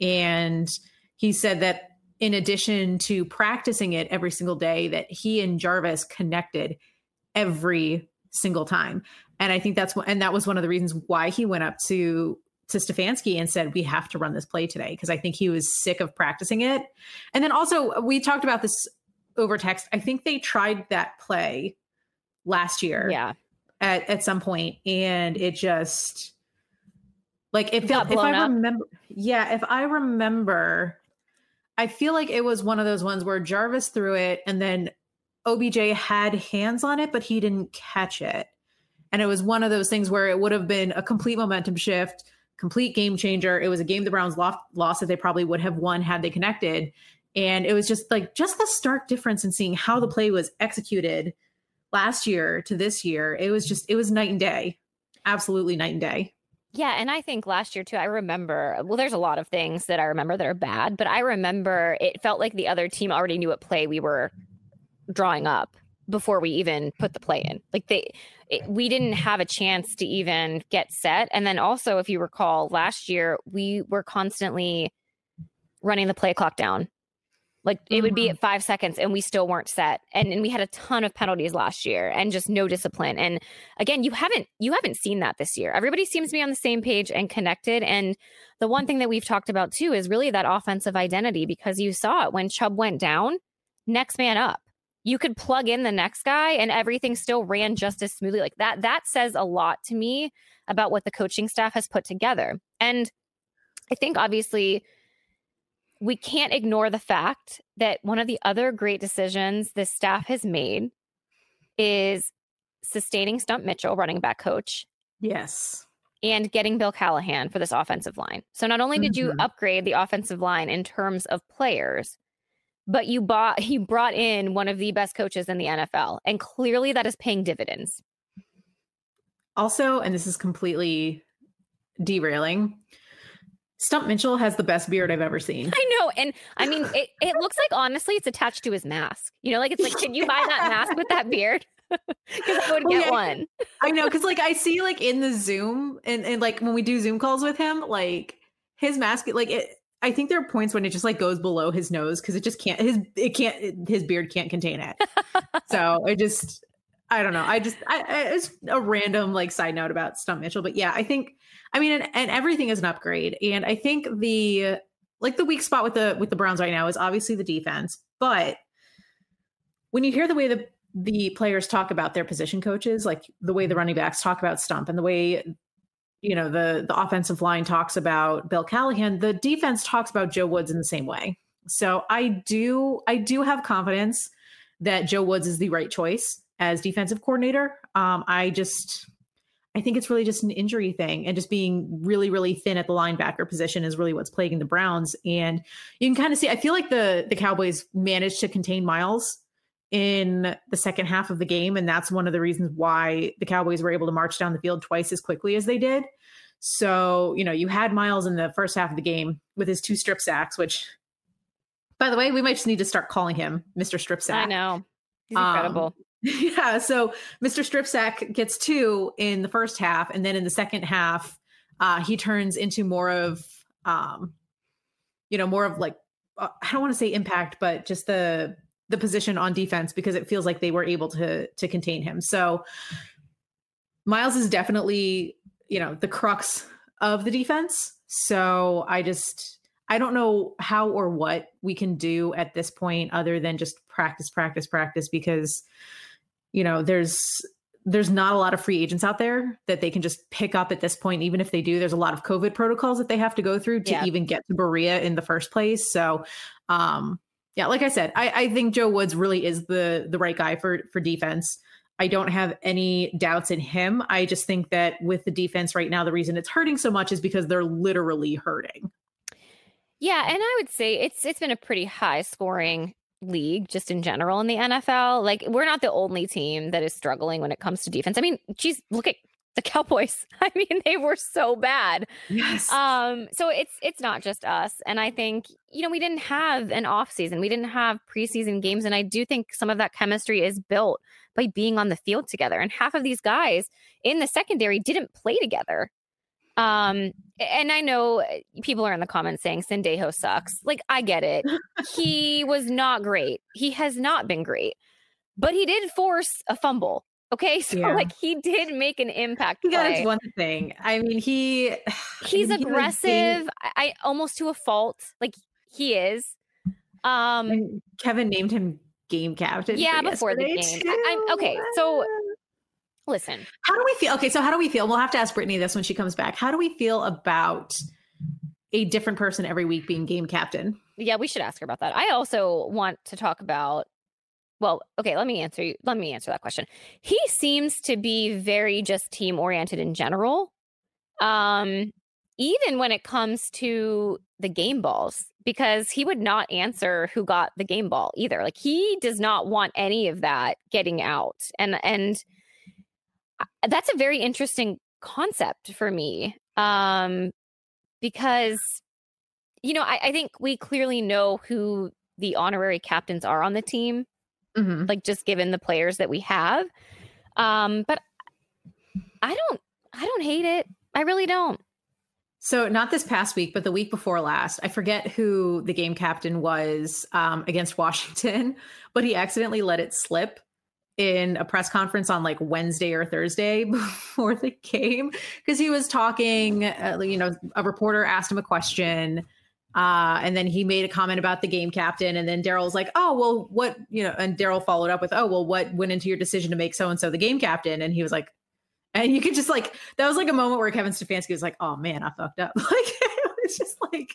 S4: and he said that in addition to practicing it every single day, that he and Jarvis connected every single time. And I think that's what, and that was one of the reasons why he went up to to Stefanski and said, "We have to run this play today," because I think he was sick of practicing it. And then also we talked about this over text. I think they tried that play last year,
S2: yeah,
S4: at at some point, and it just like it felt. If I up. remember, yeah, if I remember, I feel like it was one of those ones where Jarvis threw it, and then OBJ had hands on it, but he didn't catch it. And it was one of those things where it would have been a complete momentum shift, complete game changer. It was a game the Browns lost, lost that they probably would have won had they connected. And it was just like just the stark difference in seeing how the play was executed last year to this year. It was just, it was night and day. Absolutely night and day.
S2: Yeah, and I think last year too, I remember, well, there's a lot of things that I remember that are bad, but I remember it felt like the other team already knew what play we were drawing up before we even put the play in. Like they, it, we didn't have a chance to even get set. And then also, if you recall, last year we were constantly running the play clock down. Like it would be mm-hmm. at five seconds and we still weren't set. And, and we had a ton of penalties last year and just no discipline. And again, you haven't you haven't seen that this year. Everybody seems to be on the same page and connected. And the one thing that we've talked about too is really that offensive identity because you saw it when Chubb went down, next man up. You could plug in the next guy and everything still ran just as smoothly. Like that, that says a lot to me about what the coaching staff has put together. And I think obviously we can't ignore the fact that one of the other great decisions this staff has made is sustaining Stump Mitchell, running back coach.
S4: Yes.
S2: And getting Bill Callahan for this offensive line. So not only did you
S4: Mhm.
S2: upgrade the offensive line in terms of players, but you bought you brought in one of the best coaches in the NFL. And clearly that is paying dividends.
S4: Also, and this is completely derailing, Stump Mitchell has the best beard I've ever seen.
S2: I know. And I mean it, it looks like honestly it's attached to his mask. You know, like it's like, can you buy that mask with that beard? Because I would
S4: Well,
S2: get
S4: yeah.
S2: one.
S4: I know because like I see like in the Zoom and, and like when we do Zoom calls with him, like his mask, like it. I think there are points when it just like goes below his nose because it just can't his it can't it- his beard can't contain it. so I just I don't know. I just I, I it's a random like side note about Stump Mitchell, but yeah, I think I mean and, and everything is an upgrade, and I think the like the weak spot with the with the Browns right now is obviously the defense, but when you hear the way the the players talk about their position coaches, like the way the running backs talk about Stump and the way you know the the offensive line talks about Bill Callahan, the defense talks about Joe Woods in the same way. So I do I do have confidence that Joe Woods is the right choice as defensive coordinator. Um, I just I think it's really just an injury thing and just being really, really thin at the linebacker position is really what's plaguing the Browns. And you can kind of see, I feel like the the Cowboys managed to contain Myles in the second half of the game. And that's one of the reasons why the Cowboys were able to march down the field twice as quickly as they did. So, you know, you had Myles in the first half of the game with his two strip sacks, which by the way, we might just need to start calling him Mr. Strip Sack.
S2: I know. He's
S4: Um,
S2: incredible.
S4: Yeah. So Mr. Strip Sack gets two in the first half, and then in the second half, uh, he turns into more of, um, you know, more of like uh, I don't want to say impact, but just the the position on defense because it feels like they were able to to contain him. So Myles is definitely you know the crux of the defense. So I just I don't know how or what we can do at this point other than just practice, practice, practice because you know there's there's not a lot of free agents out there that they can just pick up at this point even if they do there's a lot of covid protocols that they have to go through to
S2: Yeah.
S4: even get to berea in the first place so um yeah like i said i i think joe woods really is the the right guy for for defense i don't have any doubts in him i just think that with the defense right now the reason it's hurting so much is because they're literally hurting
S2: Yeah, and I would say it's it's been a pretty high scoring league just in general in the NFL. Like we're not the only team that is struggling when it comes to defense. I mean, geez, look at the Cowboys. I mean, they were so bad.
S4: yes
S2: Um, so it's it's not just us. And I think, you know, we didn't have an off season. We didn't have preseason games. And I do think some of that chemistry is built by being on the field together. And half of these guys in the secondary didn't play together. Um, and I know uh, people are in the comments saying Sendejo sucks. Like, I get it. he was not great. He has not been great, but he did force a fumble. Okay. So,
S4: Yeah.
S2: like, he did make an impact.
S4: he got
S2: play.
S4: one thing i mean he
S2: he's
S4: he was being-
S2: aggressive I, I almost to a fault like he is um
S4: And Kevin named him game captain.
S2: Yeah, before the game. I- I'm- okay, so- listen
S4: how do we feel? Okay, so how do we feel? We'll have to ask Brittany this when she comes back. How do we feel about a different person every week being game captain?
S2: yeah we should ask her about that i also want to talk about well okay let me answer you let me answer that question. He seems to be very just team oriented in general um even when it comes to the game balls because he would not answer who got the game ball either. Like he does not want any of that getting out and and that's a very interesting concept for me um because you know I, I think we clearly know who the honorary captains are on the team
S4: Mm-hmm.
S2: like just given the players that we have um but i don't i don't hate it i really don't
S4: So not this past week, but the week before last, I forget who the game captain was um, against Washington, but he accidentally let it slip in a press conference on like Wednesday or Thursday before the game because he was talking. Uh, you know, a reporter asked him a question. Uh, and then he made a comment about the game captain. And then Daryl's like, oh, well, what, you know, and Daryl followed up with, oh, well, what went into your decision to make so and so the game captain? And he was like, and you could just like that was like a moment where Kevin Stefanski was like, "Oh man, I fucked up." Like it's just like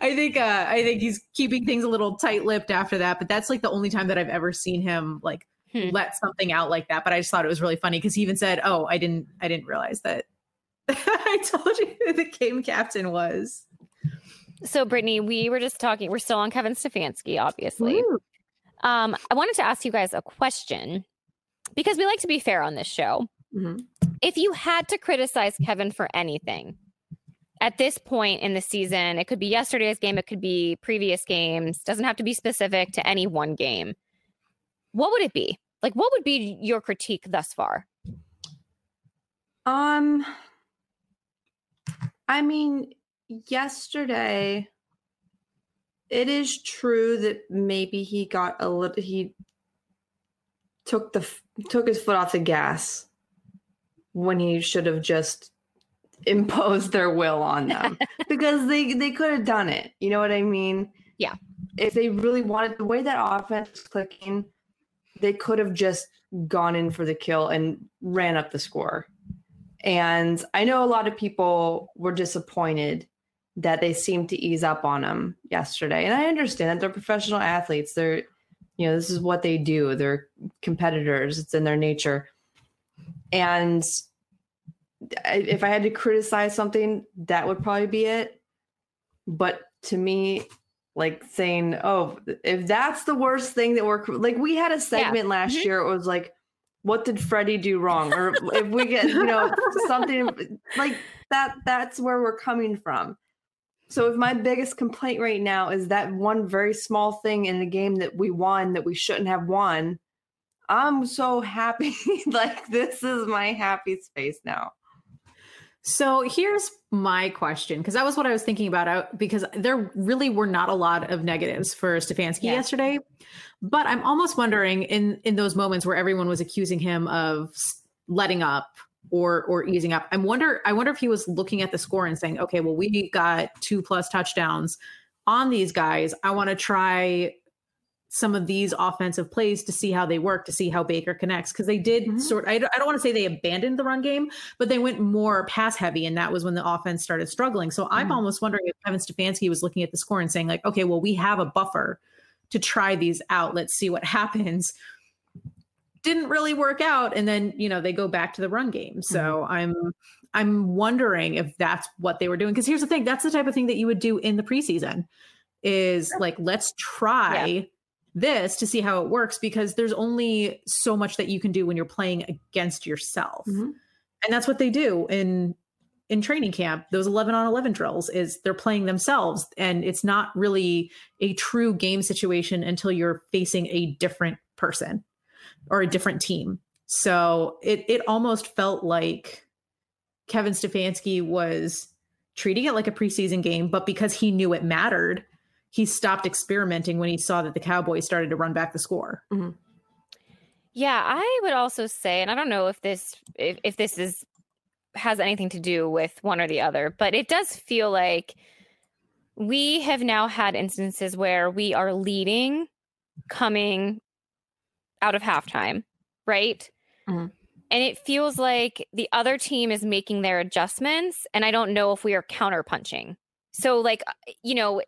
S4: I think uh I think he's keeping things a little tight-lipped after that, but that's like the only time that I've ever seen him like hmm. let something out like that. But I just thought it was really funny because he even said, "Oh, I didn't I didn't realize that I told you who the game captain was."
S2: So, Brittany, we were just talking. We're still on Kevin Stefanski, obviously. Um, I wanted to ask you guys a question because we like to be fair on this show. Mm-hmm. If you had to criticize Kevin for anything at this point in the season, it could be yesterday's game, it could be previous games, doesn't have to be specific to any one game. What would it be? Like, what would be your critique thus far?
S3: Um, I mean, yesterday, it is true that maybe he got a little, he took the, took his foot off the gas when he should have just imposed their will on them because they they could have done it. You know what I mean?
S2: Yeah.
S3: If they really wanted the way that offense clicking, they could have just gone in for the kill and ran up the score. And I know a lot of people were disappointed that they seem to ease up on them yesterday. And I understand that they're professional athletes. They're, you know, this is what they do. They're competitors. It's in their nature. And if I had to criticize something, that would probably be it. But to me, like saying, "Oh, if that's the worst thing that we're like," we had a segment yeah. last mm-hmm. year. It was like, "What did Freddie do wrong?" Or if we get, you know, something like that. That's where we're coming from. So if my biggest complaint right now is that one very small thing in the game that we won that we shouldn't have won, I'm so happy. like this is my happy space now.
S4: So here's my question because that was what I was thinking about uh, because there really were not a lot of negatives for Stefanski yeah. yesterday. But I'm almost wondering in in those moments where everyone was accusing him of letting up or or easing up. I wonder I wonder if he was looking at the score and saying, "Okay, well we got two plus touchdowns on these guys. I want to try some of these offensive plays to see how they work, to see how Baker connects. Because they did mm-hmm. sort, I don't, I don't want to say they abandoned the run game, but they went more pass heavy, and that was when the offense started struggling. So mm-hmm. I'm almost wondering if Kevin Stefanski was looking at the score and saying like, okay, well we have a buffer to try these out. Let's see what happens. Didn't really work out, and then you know they go back to the run game. So mm-hmm. I'm I'm wondering if that's what they were doing. Because here's the thing: that's the type of thing that you would do in the preseason. Is like let's try. Yeah this to see how it works because there's only so much that you can do when you're playing against yourself. Mm-hmm. And that's what they do in in training camp. Those 11 on 11 drills is they're playing themselves and it's not really a true game situation until you're facing a different person or a different team. So it it almost felt like Kevin Stefanski was treating it like a preseason game, but because he knew it mattered, he stopped experimenting when he saw that the Cowboys started to run back the score. Mm-hmm.
S2: Yeah, I would also say, and I don't know if this if, if this is has anything to do with one or the other, but it does feel like we have now had instances where we are leading coming out of halftime, right? Mm-hmm. And it feels like the other team is making their adjustments, and I don't know if we are counterpunching. So, like, you know,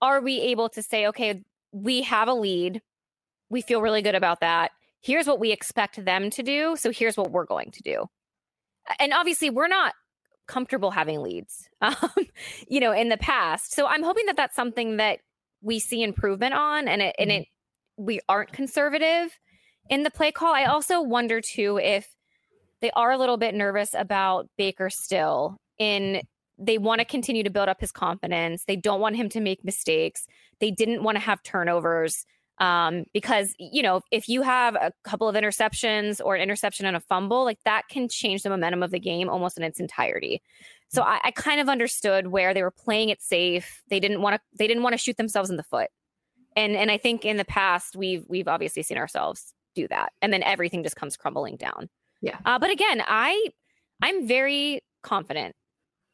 S2: are we able to say, okay, we have a lead. We feel really good about that. Here's what we expect them to do. So here's what we're going to do. And obviously, we're not comfortable having leads, um, you know, in the past. So I'm hoping that that's something that we see improvement on, and it and mm-hmm. it we aren't conservative in the play call. I also wonder too if they are a little bit nervous about Baker still in they want to continue to build up his confidence. They don't want him to make mistakes. They didn't want to have turnovers Um, because you know, if you have a couple of interceptions or an interception and a fumble, like that can change the momentum of the game almost in its entirety. So I, I kind of understood where they were playing it safe. They didn't want to. They didn't want to shoot themselves in the foot. And and I think in the past we've we've obviously seen ourselves do that, and then everything just comes crumbling down.
S3: Yeah.
S2: Uh, but again, I I'm very confident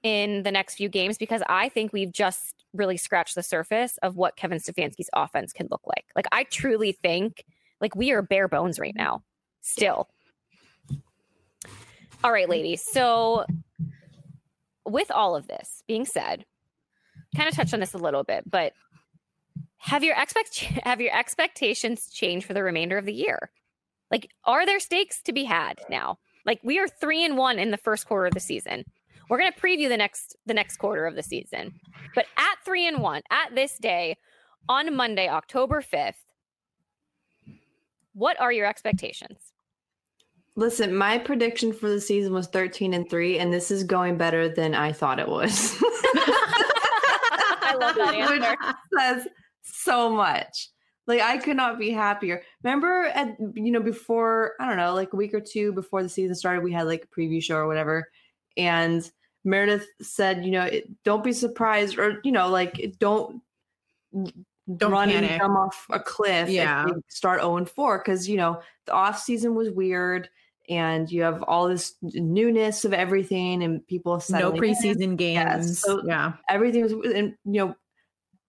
S2: in the next few games because I think we've just really scratched the surface of what Kevin Stefanski's offense can look like. Like I truly think like we are bare bones right now. Still. All right, ladies. So with all of this being said, kind of touched on this a little bit, but have your expect have your expectations changed for the remainder of the year? Like are there stakes to be had now? Like we are 3 and 1 in the first quarter of the season. We're going to preview the next the next quarter of the season. But at 3 and 1 at this day on Monday, October 5th, what are your expectations?
S3: Listen, my prediction for the season was 13 and 3 and this is going better than I thought it was.
S2: I love that answer.
S3: Which says so much. Like I could not be happier. Remember at you know before I don't know like a week or two before the season started we had like a preview show or whatever and Meredith said, you know, it, don't be surprised or, you know, like don't,
S4: Don't
S3: run
S4: panic.
S3: and come off a cliff
S4: Yeah.
S3: start 0 and 4 because, you know, the off season was weird and you have all this newness of everything and people
S4: no preseason games.
S3: so-
S4: yeah.
S3: Everything was, and, you know,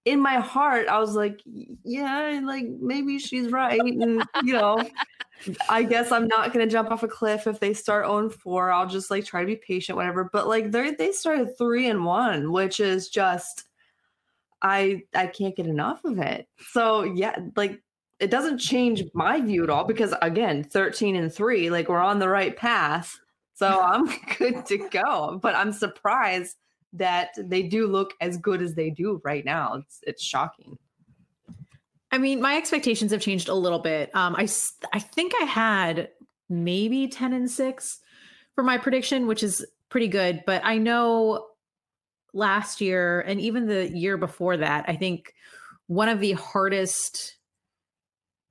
S3: in my heart, I was like, yeah, like maybe she's right. And, you know, I guess I'm not going to jump off a cliff if they start 0-4. I'll just like try to be patient, whatever. But like they they started 3 and 1, which is just I I can't get enough of it. So yeah, like it doesn't change my view at all because again, 13 and 3, like we're on the right path. So I'm good to go. But I'm surprised that they do look as good as they do right now. It's it's shocking.
S4: I mean, my expectations have changed a little bit. Um, I I think I had maybe ten and six for my prediction, which is pretty good. But I know last year and even the year before that, I think one of the hardest,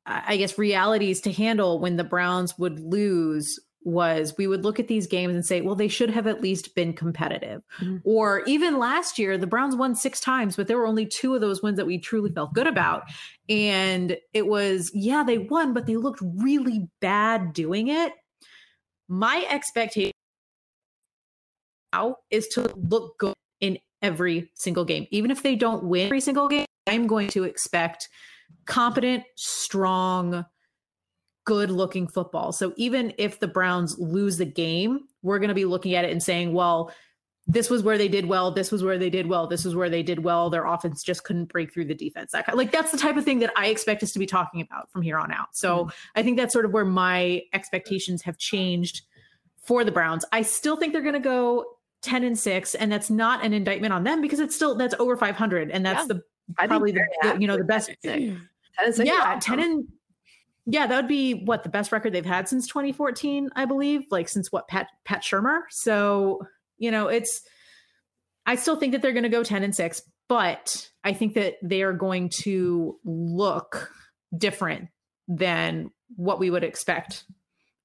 S4: I guess, realities to handle when the Browns would lose was we would look at these games and say, well, they should have at least been competitive.
S3: Mhm.
S4: Or even last year, the Browns won six times, but there were only two of those wins that we truly felt good about. And it was, yeah, they won, but they looked really bad doing it. My expectation now is to look good in every single game. Even if they don't win every single game, I'm going to expect competent, strong, good looking football. So even if the Browns lose the game, we're going to be looking at it and saying, well, this was where they did well. This was where they did well. This was where they did well. Their offense just couldn't break through the defense. That kind, like that's the type of thing that I expect us to be talking about from here on out. So mm. I think that's sort of where my expectations have changed for the Browns. I still think they're going to go 10 and 6 and that's not an indictment on them because it's still that's over 500 and that's
S2: Yeah.
S4: the probably the, the- you know the best
S3: 10 and 10 six
S4: yeah, 10 and yeah, that would be what the best record they've had since 2014, I believe, like since what Pat Pat Shurmur. So, you know, it's I still think that they're going to go 10 and 6, but I think that they are going to look different than what we would expect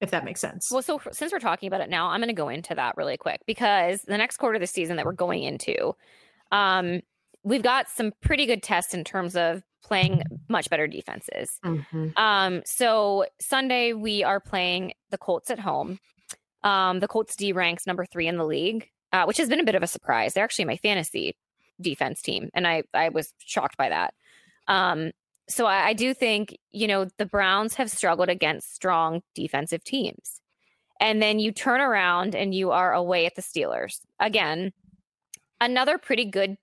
S4: if that makes sense.
S2: Well, so since we're talking about it now, I'm going to go into that really quick because the next quarter of the season that we're going into, um, we've got some pretty good tests in terms of playing much better defenses.
S3: Mhm.
S2: Um, so Sunday we are playing the Colts at home. Um, the Colts D ranks number three in the league, uh, which has been a bit of a surprise. They're actually my fantasy defense team, and I I was shocked by that. Um, so I, I do think you know the Browns have struggled against strong defensive teams, and then you turn around and you are away at the Steelers again, another pretty good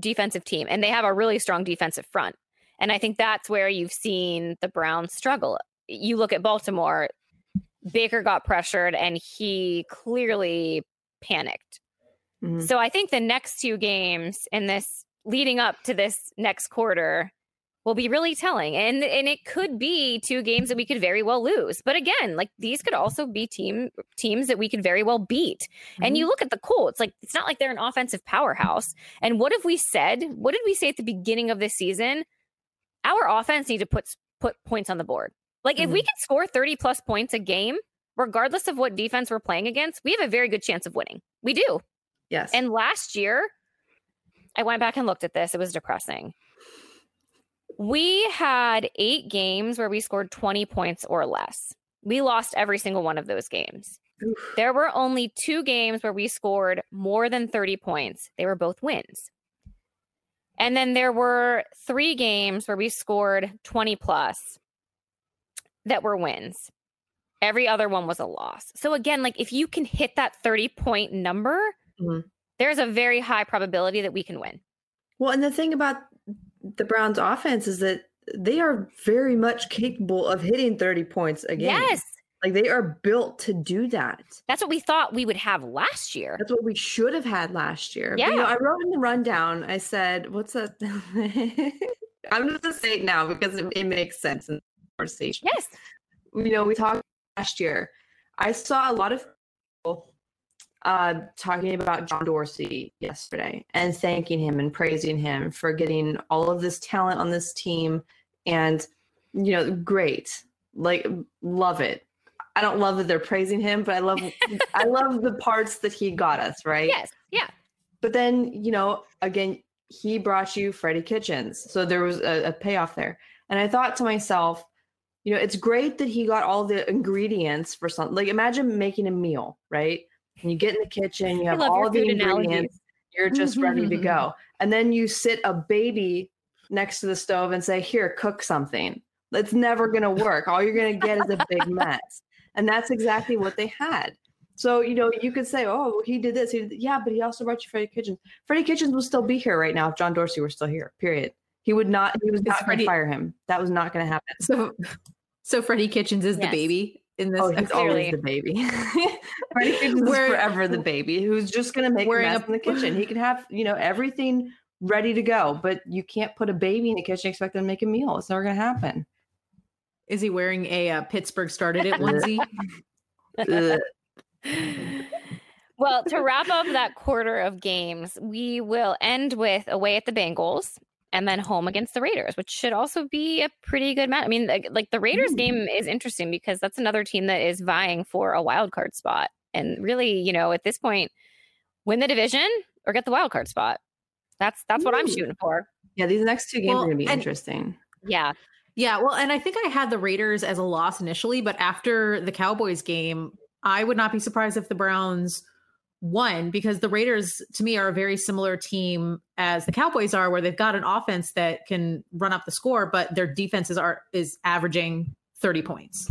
S2: defensive team, and they have a really strong defensive front. And I think that's where you've seen the Browns struggle. You look at Baltimore, Baker got pressured and he clearly panicked.
S3: Mhm.
S2: So I think the next two games in this leading up to this next quarter will be really telling. And and it could be two games that we could very well lose. But again, like these could also be team teams that we could very well beat. And you look at the Colts, like it's not like they're an offensive powerhouse. And what have we said? What did we say at the beginning of this season? Our offense need to put put points on the board. Like if we
S3: Mm-hmm.
S2: can score 30 plus points a game, regardless of what defense we're playing against, we have a very good chance of winning. We do.
S3: Yes.
S2: And last year, I went back and looked at this. It was depressing. We had eight games where we scored 20 points or less. We lost every single one of those games.
S3: Oof.
S2: There were only two games where we scored more than 30 points. They were both wins. And then there were three games where we scored 20 plus that were wins. Every other one was a loss. So again, like if you can hit that 30 point number,
S3: Mhm.
S2: there's a very high probability that we can win.
S3: Well, and the thing about the Browns offense is that they are very much capable of hitting 30 points a game.
S2: Yes.
S3: Like they are built to do that.
S2: That's what we thought we would have last year.
S3: That's what we should have had last year. But, you know,
S2: Yeah.
S3: I wrote in the rundown, I said, what's that? I'm just going to say it now because it, it makes sense in the conversation.
S2: Yes.
S3: You know, we talked last year. I saw a lot of people uh, talking about John Dorsey yesterday and thanking him and praising him for getting all of this talent on this team. And, you know, great. Like, love it. I don't love that they're praising him, but I love I love the parts that he got us, right?
S2: Yes. Yeah.
S3: But then, you know, again, he brought you Freddie Kitchens. So there was a, a payoff there. And I thought to myself, you know, it's great that he got all the ingredients for something. Like imagine making a meal, right? And you get in the kitchen, you have all the ingredients,
S2: analogies.
S3: you're just ready to go. And then you sit a baby next to the stove and say, Here, cook something. It's never going to work. All you're going to get is a big mess. And that's exactly what they had. So, you know, you could say, oh, he did this. He did, yeah, but he also brought you Freddie Kitchens. Freddie Kitchens would still be here right now if John Dorsey were still here, period. He would not, he was not going to fire him. That was not going to happen.
S4: So, so Freddie Kitchens is the baby in this.
S3: Oh, he's
S2: clearly.
S3: always the baby. Freddie Kitchens is
S4: Wearing-
S3: forever the baby who's just going to make a
S4: Wearing
S3: mess
S4: a-
S3: in the kitchen. He can have, you know, everything ready to go, but you can't put a baby in the kitchen and expect them to make a meal. It's never going to happen.
S4: Is he wearing a uh, Pittsburgh started it onesie?
S3: Ugh.
S2: Well, to wrap up that quarter of games, we will end with away at the Bengals and then home against the Raiders, which should also be a pretty good match. I mean, like, like the Raiders
S3: Ooh.
S2: game is interesting because that's another team that is vying for a wild card spot. And really, you know, at this point, win the division or get the wild card spot. That's that's what I'm shooting for.
S3: yeah, these next two games
S4: Well,
S3: are going to be
S4: and-
S3: interesting.
S2: Yeah.
S4: Yeah, well, and I think I had the Raiders as a loss initially, but after the Cowboys game, I would not be surprised if the Browns won because the Raiders to me are a very similar team as the Cowboys are where they've got an offense that can run up the score, but their defenses are is averaging 30 points.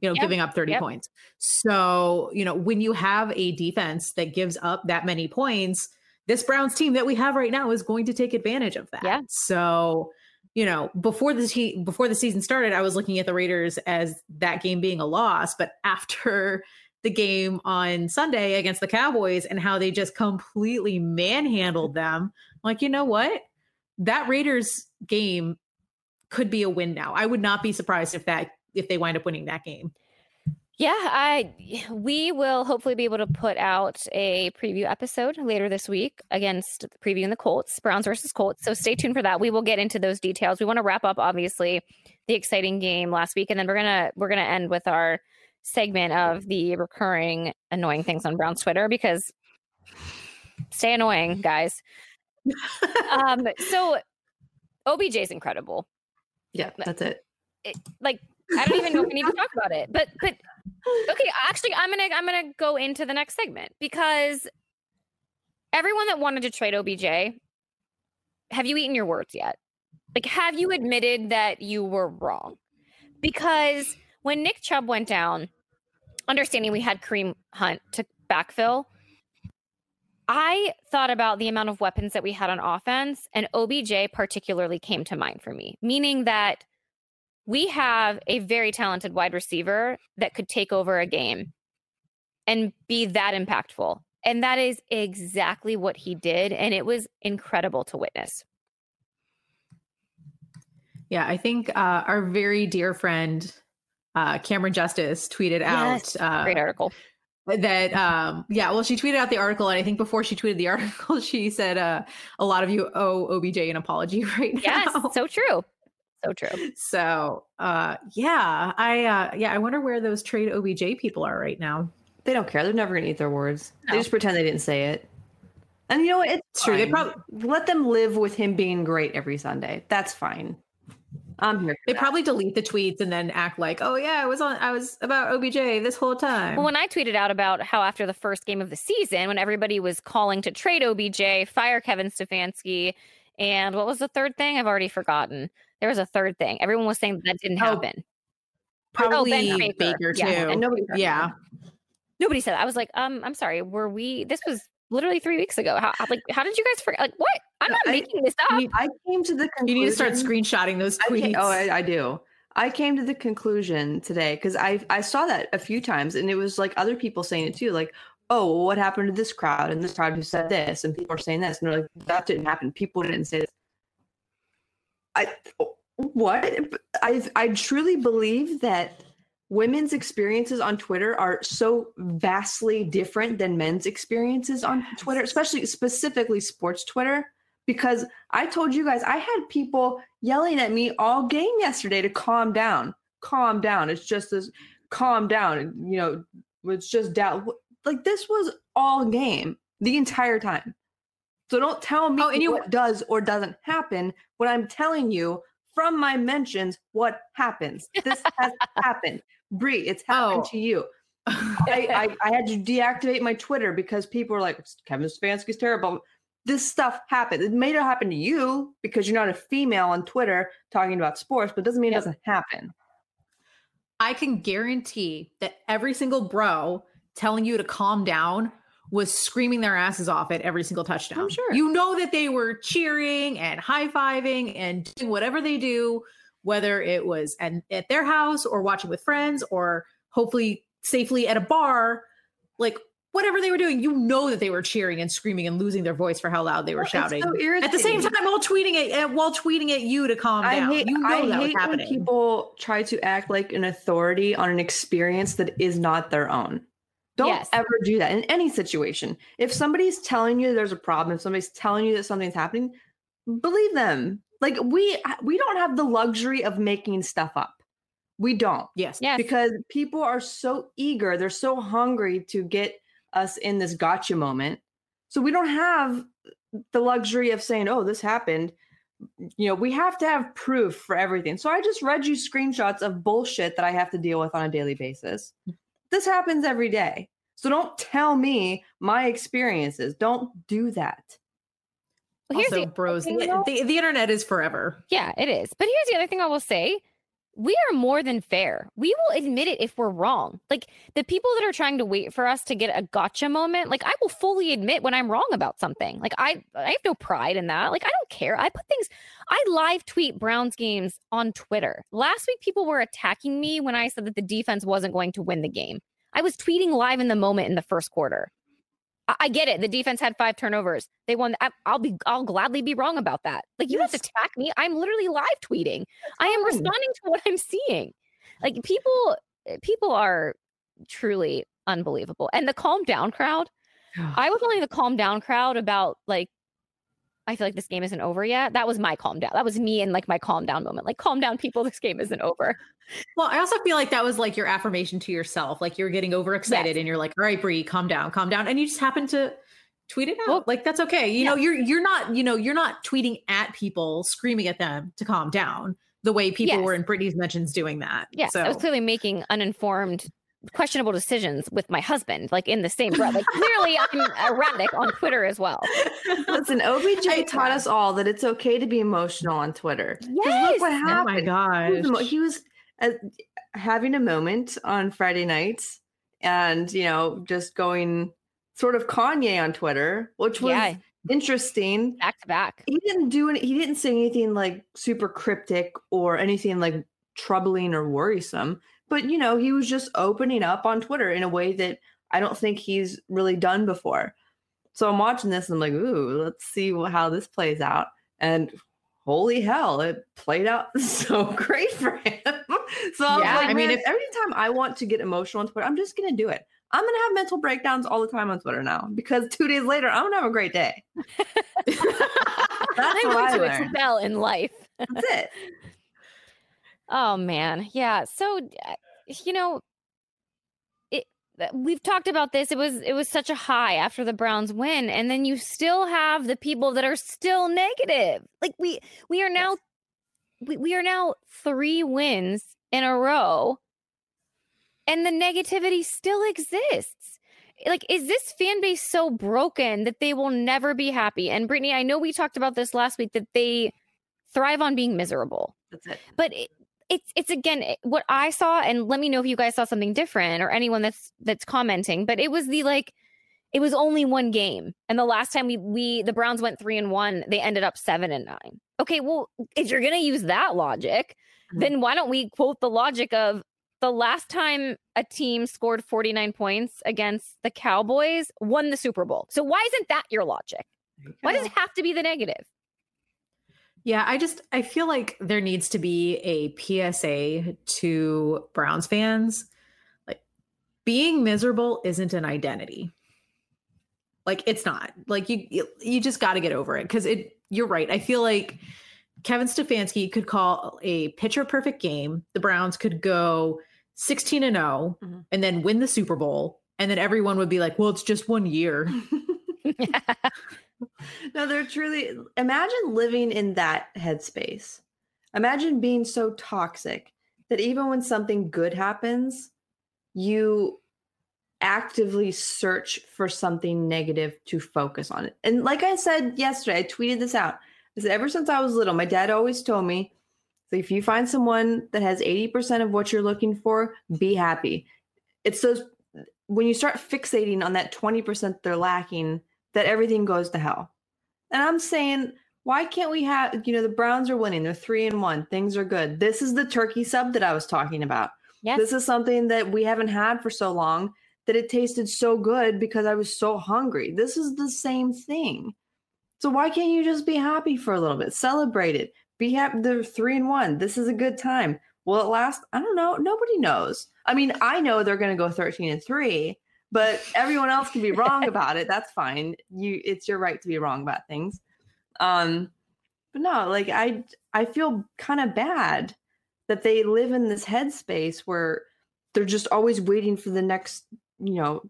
S4: You know,
S2: Yep,
S4: giving up 30
S2: yep.
S4: points. So, you know, when you have a defense that gives up that many points, this Browns team that we have right now is going to take advantage of that.
S2: Yeah.
S4: So, you know, before the te- before the season started, I was looking at the Raiders as that game being a loss, but after the game on Sunday against the Cowboys and how they just completely manhandled them, I'm like, you know what? That Raiders game could be a win now. I would not be surprised if that if they wind up winning that game.
S2: Yeah, I we will hopefully be able to put out a preview episode later this week against previewing the Colts, Browns versus Colts. So stay tuned for that. We will get into those details. We want to wrap up obviously the exciting game last week and then we're going to we're going to end with our segment of the recurring annoying things on Browns Twitter because stay annoying, guys. um so OBJ is incredible.
S3: Yeah, that's it.
S2: Like I don't even know if we need to talk about it. But but okay, actually I'm gonna I'm gonna go into the next segment because everyone that wanted to trade OBJ, have you eaten your words yet? Like, have you admitted that you were wrong? Because when Nick Chubb went down, understanding we had Kareem Hunt to backfill, I thought about the amount of weapons that we had on offense, and OBJ particularly came to mind for me, meaning that we have a very talented wide receiver that could take over a game and be that impactful. And that is exactly what he did. And it was incredible to witness.
S4: Yeah, I think uh, our very dear friend uh, Cameron Justice tweeted
S2: Yes,
S4: out uh,
S2: Great article.
S4: that um yeah well she tweeted out the article and i think before she tweeted the article she said uh a lot of you owe obj an apology right now Yes,
S2: so true. So true.
S4: So uh yeah, I uh yeah, I wonder where those trade OBJ people are right now.
S3: They don't care. They're never gonna eat their words. They just pretend they didn't say it. And you know what? It's
S4: It's true. They probably
S3: let them live with him being great every Sunday. That's fine. I'm here.
S4: They
S3: that.
S4: probably delete the tweets and then act like, "Oh yeah, I was on I was about OBJ this whole time."
S2: Well, when I tweeted out about how after the first game of the season, when everybody was calling to trade OBJ, fire Kevin Stefanski, and what was the third thing? I've already forgotten. There was a third thing. Everyone was saying that, that didn't
S3: Oh,
S2: happen.
S4: probably
S2: Ben
S4: Baker,
S2: Baker.
S4: too.
S2: Yeah,
S3: and nobody.
S4: yeah.
S2: Nobody said that. I was like, um, I'm sorry. Were we? This was literally three weeks ago. How like how did you guys forget? Like what? I'm not
S3: I-
S2: making this up.
S3: I came to the conclusion.
S4: you need to start screenshotting those tweets.
S3: ca- oh, I, I do. I came to the conclusion today because I I saw that a few times, and it was like other people saying it too. Like, oh, well, what happened to this crowd and this crowd who said this, and people are saying this, and they're like, that didn't happen. People didn't say this. I what I I truly believe that women's experiences on Twitter are so vastly different than men's experiences on Twitter, especially specifically sports Twitter. Because I told you guys, I had people yelling at me all game yesterday to calm down, calm down. It's just this, calm down. You know, it's just doubt. Like this was all game the entire time. So don't tell me
S4: Oh, and you-
S3: what does or doesn't happen What I'm telling you from my mentions what happens. This has happened. Brie, it's happened
S4: Oh.
S3: to you. I, I, I had to deactivate my Twitter because people were like, Kevin Stefanski's terrible. This stuff happened. It may not happen to you because you're not a female on Twitter talking about sports, but it doesn't mean it doesn't happen.
S4: I can guarantee that every single bro telling you to calm down was screaming their asses off at every single touchdown.
S3: Oh, sure.
S4: You know that they were cheering and high fiving and doing whatever they do, whether it was at, at their house or watching with friends or hopefully safely at a bar. Like whatever they were doing, you know that they were cheering and screaming and losing their voice for how loud they were
S3: It's
S4: shouting.
S3: so
S4: at the same time, while tweeting it, while tweeting at you to calm
S3: I
S4: down,
S3: hate,
S4: you know
S3: I
S4: that
S3: hate when
S4: happening.
S3: people try to act like an authority on an experience that is not their own. Don't
S2: Yes.
S3: ever do that in any situation. If somebody's telling you there's a problem, if somebody's telling you that something's happening, believe them. Like we uh, we don't have the luxury of making stuff up. We don't
S4: yes,
S2: yes.
S3: because people are so eager, they're so hungry to get us in this gotcha moment. So we don't have the luxury of saying, "Oh, this happened." You know, we have to have proof for everything. So I just read you screenshots of bullshit that I have to deal with on a daily basis. This happens every day. So don't tell me my experiences. Don't do that.
S2: Well, here's
S4: also,
S2: the
S4: bros, the, the internet is forever.
S2: Yeah, it is. But here's the other thing I will say. We are more than fair. We will admit it if we're wrong. Like the people that are trying to wait for us to get a gotcha moment, like I will fully admit when I'm wrong about something. Like I I have no pride in that. Like I don't care. I put things I live tweet Browns games on Twitter. Last week people were attacking me when I said that the defense wasn't going to win the game. I was tweeting live in the moment in the first quarter. I, I get it. The defense had five turnovers. They won. I, I'll be. I'll gladly be wrong about that. Like you don't have to attack me. I'm literally live tweeting. I am
S3: fine.
S2: responding to what I'm seeing. Like people. Eh, people are truly unbelievable. And the calm down crowd. I was only the calm down crowd about like. I feel like this game isn't over yet. That was my calm down. That was me and like my calm down moment. Like calm down, people. This game isn't over.
S4: Well, I also feel like that was like your affirmation to yourself. Like you're getting overexcited and you're like, all right, Bree, calm down, calm down. And you just happen to tweet it out.
S2: Well,
S4: like that's okay. You know, you're you're not, you know, you're not tweeting at people, screaming at them to calm down the way people
S2: Yes.
S4: were in Brittany's mentions doing that.
S2: Yes,
S4: So
S2: I was clearly making uninformed, questionable decisions with my husband, like in the same breath. Like clearly, I'm erratic on Twitter as well.
S3: Listen, OBJ
S4: I-
S3: taught us all that it's okay to be emotional on Twitter. 'Cause Look what
S2: Yes!
S4: oh my
S3: happened. He
S4: gosh.
S3: was, emo- he was uh, having a moment on Friday nights and, you know, just going sort of Kanye on Twitter, which was
S2: Yeah.
S3: interesting.
S2: Back to back.
S3: He didn't do any, he didn't say anything like super cryptic or anything like troubling or worrisome, but, you know, he was just opening up on Twitter in a way that I don't think he's really done before. So I'm watching this and I'm like, ooh, let's see how this plays out. And holy hell, it played out so great for him. so I was
S4: Yeah,
S3: like,
S4: I mean, if-
S3: every time I want to get emotional on Twitter, I'm just gonna do it. I'm gonna have mental breakdowns all the time on Twitter now because two days later, I'm gonna have a great day. That's
S2: I'm going
S3: I
S2: to
S3: learned.
S2: excel in life.
S3: That's it.
S2: Oh man, yeah. So uh, you know, it. uh, We've talked about this. It was it was such a high after the Browns win, and then you still have the people that are still negative. Like we we are now we, we are now three wins in a row, and the negativity still exists. Like, is this fan base so broken that they will never be happy? And Brittany, I know we talked about this last week that they thrive on being miserable
S3: That's it.
S2: but it, it's it's again what I saw, and let me know if you guys saw something different or anyone that's that's commenting. But it was the like, it was only one game, and the last time we we the Browns went three and one, they ended up seven and nine. Okay, well, if you're gonna use that logic,
S3: Mhm.
S2: then why don't we quote the logic of the last time a team scored 49 points against the Cowboys won the Super Bowl? So why isn't that your logic?
S3: You
S2: Why does it have to be the negative?
S4: Yeah, I just I feel like there needs to be a PSA to Browns fans. Like being miserable isn't an identity. Like it's not. Like you you, you just got to get over it cuz it you're right. I feel like Kevin Stefanski could call a picture perfect game. The Browns could go 16 and 0
S3: Mhm.
S4: and then win the Super Bowl and then everyone would be like, "Well, it's just one year."
S3: no, they're truly imagine living in that headspace. Imagine being so toxic that even when something good happens, you actively search for something negative to focus on it. And like I said yesterday, I tweeted this out. I said, ever since I was little, my dad always told me so if you find someone that has 80% of what you're looking for, be happy. It's those when you start fixating on that 20% they're lacking, that everything goes to hell. And I'm saying, why can't we have, you know, the Browns are winning, they're three and one, things are good. This is the turkey sub that I was talking about.
S2: yes.
S3: This is something that we haven't had for so long that it tasted so good because I was so hungry. This is the same thing. So why can't you just be happy for a little bit? Celebrate it. Be happy. They're three and one. This is a good time. Will it last? I don't know. Nobody knows. I mean, I know they're going to go 13 and three, but everyone else can be wrong about it. That's fine. You, it's your right to be wrong about things. Um, but no, like I, I feel kind of bad that they live in this headspace where they're just always waiting for the next, you know,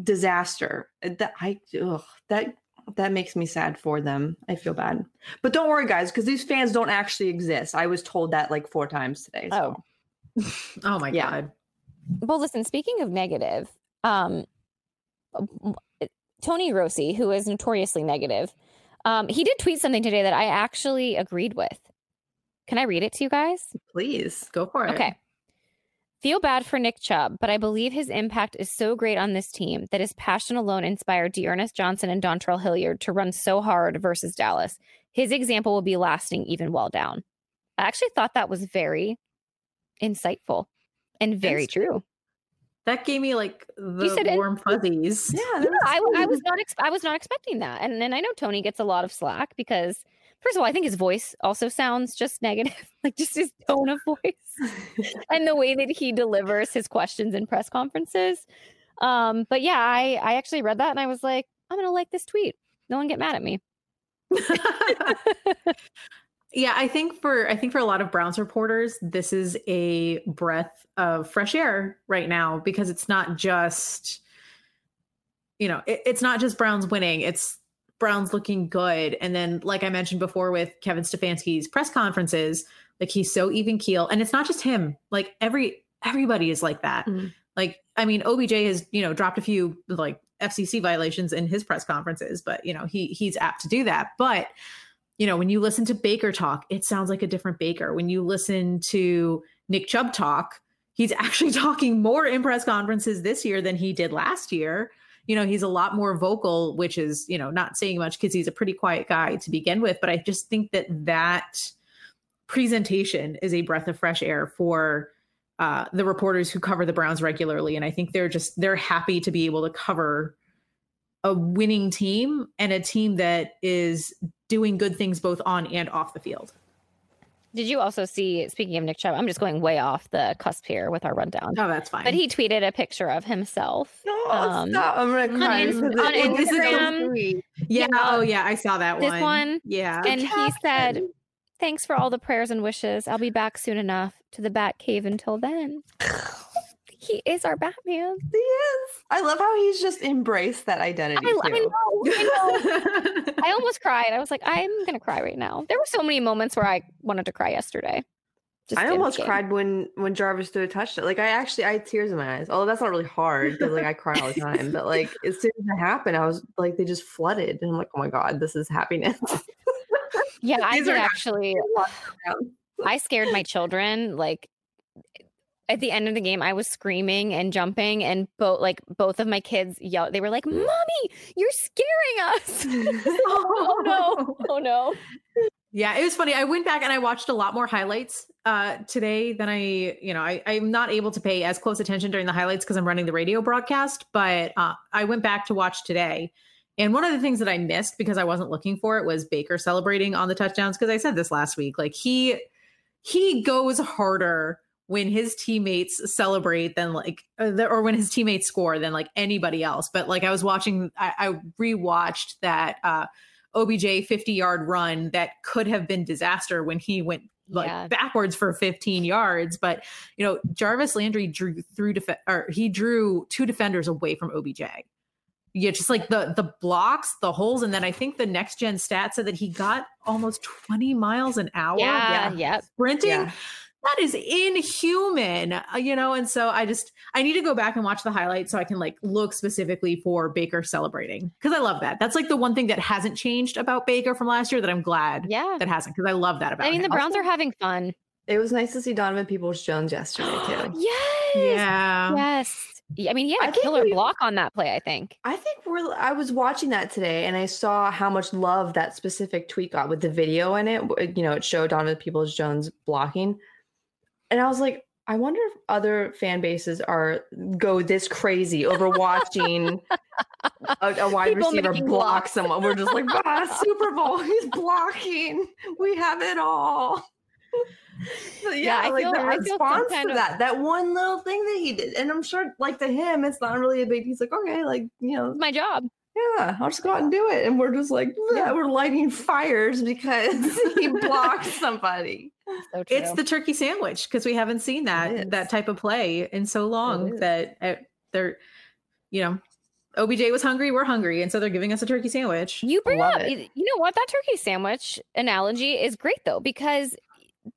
S3: disaster. Uh, That I, ugh, that that makes me sad for them. I feel bad, but don't worry, guys, because these fans don't actually exist. I was told that like four times today. So.
S4: oh my
S3: Yeah.
S4: god.
S2: well listen speaking of negative um tony Grossi who is notoriously negative um he did tweet something today that i actually agreed with. Can i read it to you guys?
S3: Please.
S4: Go for it.
S2: okay. Feel bad for nick chubb but i believe his impact is so great on this team that his passion alone inspired D'Ernest johnson and dontrell hilliard to run so hard versus dallas. His example will be lasting even while down. I actually thought that was very insightful and very true
S4: That gave me like the
S2: said it-
S4: warm fuzzies.
S3: Yeah,
S2: Yeah, I, I was not. Ex- I was not expecting that, and then I know Tony gets a lot of slack because, first of all, I think his voice also sounds just negative, like just his tone of voice and the way that he delivers his questions in press conferences. Um, but yeah, I I actually read that and I was like, I'm gonna like this tweet. No one get mad at me.
S4: yeah, I think for I think for a lot of Browns reporters, this is a breath of fresh air right now because it's not just you know, it, it's not just Browns winning, it's Browns looking good. And then, like I mentioned before with Kevin Stefanski's press conferences, like he's so even keel. And it's not just him, like every everybody is like that.
S3: Mhm.
S4: Like, I mean, OBJ has, you know, dropped a few like FCC violations in his press conferences, but you know, he he's apt to do that. But you know, when you listen to Baker talk, it sounds like a different Baker. When you listen to Nick Chubb talk, he's actually talking more in press conferences this year than he did last year. You know, he's a lot more vocal, which is, you know, not saying much because he's a pretty quiet guy to begin with. But I just think that that presentation is a breath of fresh air for uh, the reporters who cover the Browns regularly. And I think they're just, they're happy to be able to cover a winning team and a team that is doing good things both on and off the field.
S2: Did you also see? Speaking of Nick Chubb, I'm just going way off the cusp here with our rundown.
S4: Oh, that's fine.
S2: But he tweeted a picture of himself.
S3: No,
S2: Um,
S3: stop. I'm gonna cry.
S2: Inst-
S3: because
S2: on
S3: it- this is so
S2: Instagram,
S4: yeah.
S2: yeah.
S4: Oh, yeah. I saw that one.
S2: This
S4: one.
S2: one,
S4: Yeah.
S2: and he said. Thanks for all the prayers and wishes. I'll be back soon enough to the Bat Cave until then. he is our Batman.
S3: He is. I love how he's just embraced that identity.
S2: I, I know. I know. I almost cried. I was like, I'm gonna cry right now. There were so many moments where I wanted to cry yesterday. Just
S3: I almost cried when when Jarvis threw a touchdown. Like I actually I had tears in my eyes. Although that's not really hard because like I cry all the time. But like as soon as it happened, I was like they just flooded, and I'm like, oh my god, this is happiness.
S2: Yeah, I did actually. I scared my children. Like at the end of the game, I was screaming and jumping, and both like both of my kids yelled. They were like, "Mommy, you're scaring us!" oh no! Oh no!
S4: Yeah, it was funny. I went back and I watched a lot more highlights uh, today than I, you know, I, I'm not able to pay as close attention during the highlights because I'm running the radio broadcast. But uh, I went back to watch today. And one of the things that I missed because I wasn't looking for it was Baker celebrating on the touchdowns. Because I said this last week, like he he goes harder when his teammates celebrate than like uh, or when his teammates score than like anybody else. But like I was watching, I, I rewatched that uh, OBJ 50 yard run that could have been disaster when he went like
S2: Yeah.
S4: backwards for 15 yards. But you know, Jarvis Landry drew through def- or he drew two defenders away from OBJ. Yeah, just like the the blocks, the holes, and then I think the next gen stat said that he got almost 20 miles an hour
S2: Yeah, yep.
S4: sprinting.
S3: Yeah.
S4: That is inhuman, uh, you know. And so I just I need to go back and watch the highlights so I can like look specifically for Baker celebrating because I love that. That's like the one thing that hasn't changed about Baker from last year that I'm glad
S2: Yeah.
S4: that hasn't because I love that about.
S2: I mean, the
S4: him.
S2: Browns are having fun.
S3: It was nice to see Donovan Peoples Jones yesterday too.
S2: Yes.
S4: yeah.
S2: Yes. I mean, yeah, had
S3: I
S2: a
S3: think
S2: killer
S3: we-
S2: block on that play. I think.
S3: I think we're. I was watching that today, and I saw how much love that specific tweet got with the video in it. You know, it showed Donovan Peoples Jones blocking, and I was like, I wonder if other fan bases are go this crazy over watching a, a wide
S2: People
S3: receiver block
S2: blocks.
S3: someone. We're just like, ah, Super Bowl, he's blocking. We have it all.
S2: Yeah, I
S3: like
S2: feel-
S3: the
S2: I
S3: response to
S2: of-
S3: that, that one little thing that he did, and I'm sure, like to him, it's not really a big. He's like, okay, like you know,
S2: It's my job.
S3: yeah, I'll just go out and do it. And we're just like, yeah, we're lighting fires because he blocked somebody.
S2: So true.
S4: It's the turkey sandwich because we haven't seen that that type of play in so long that uh, they're, you know, OBJ was hungry, we're hungry, and so they're giving us a turkey sandwich.
S2: You bring
S3: love
S2: up,
S3: it.
S2: you know what? That turkey sandwich analogy is great though, because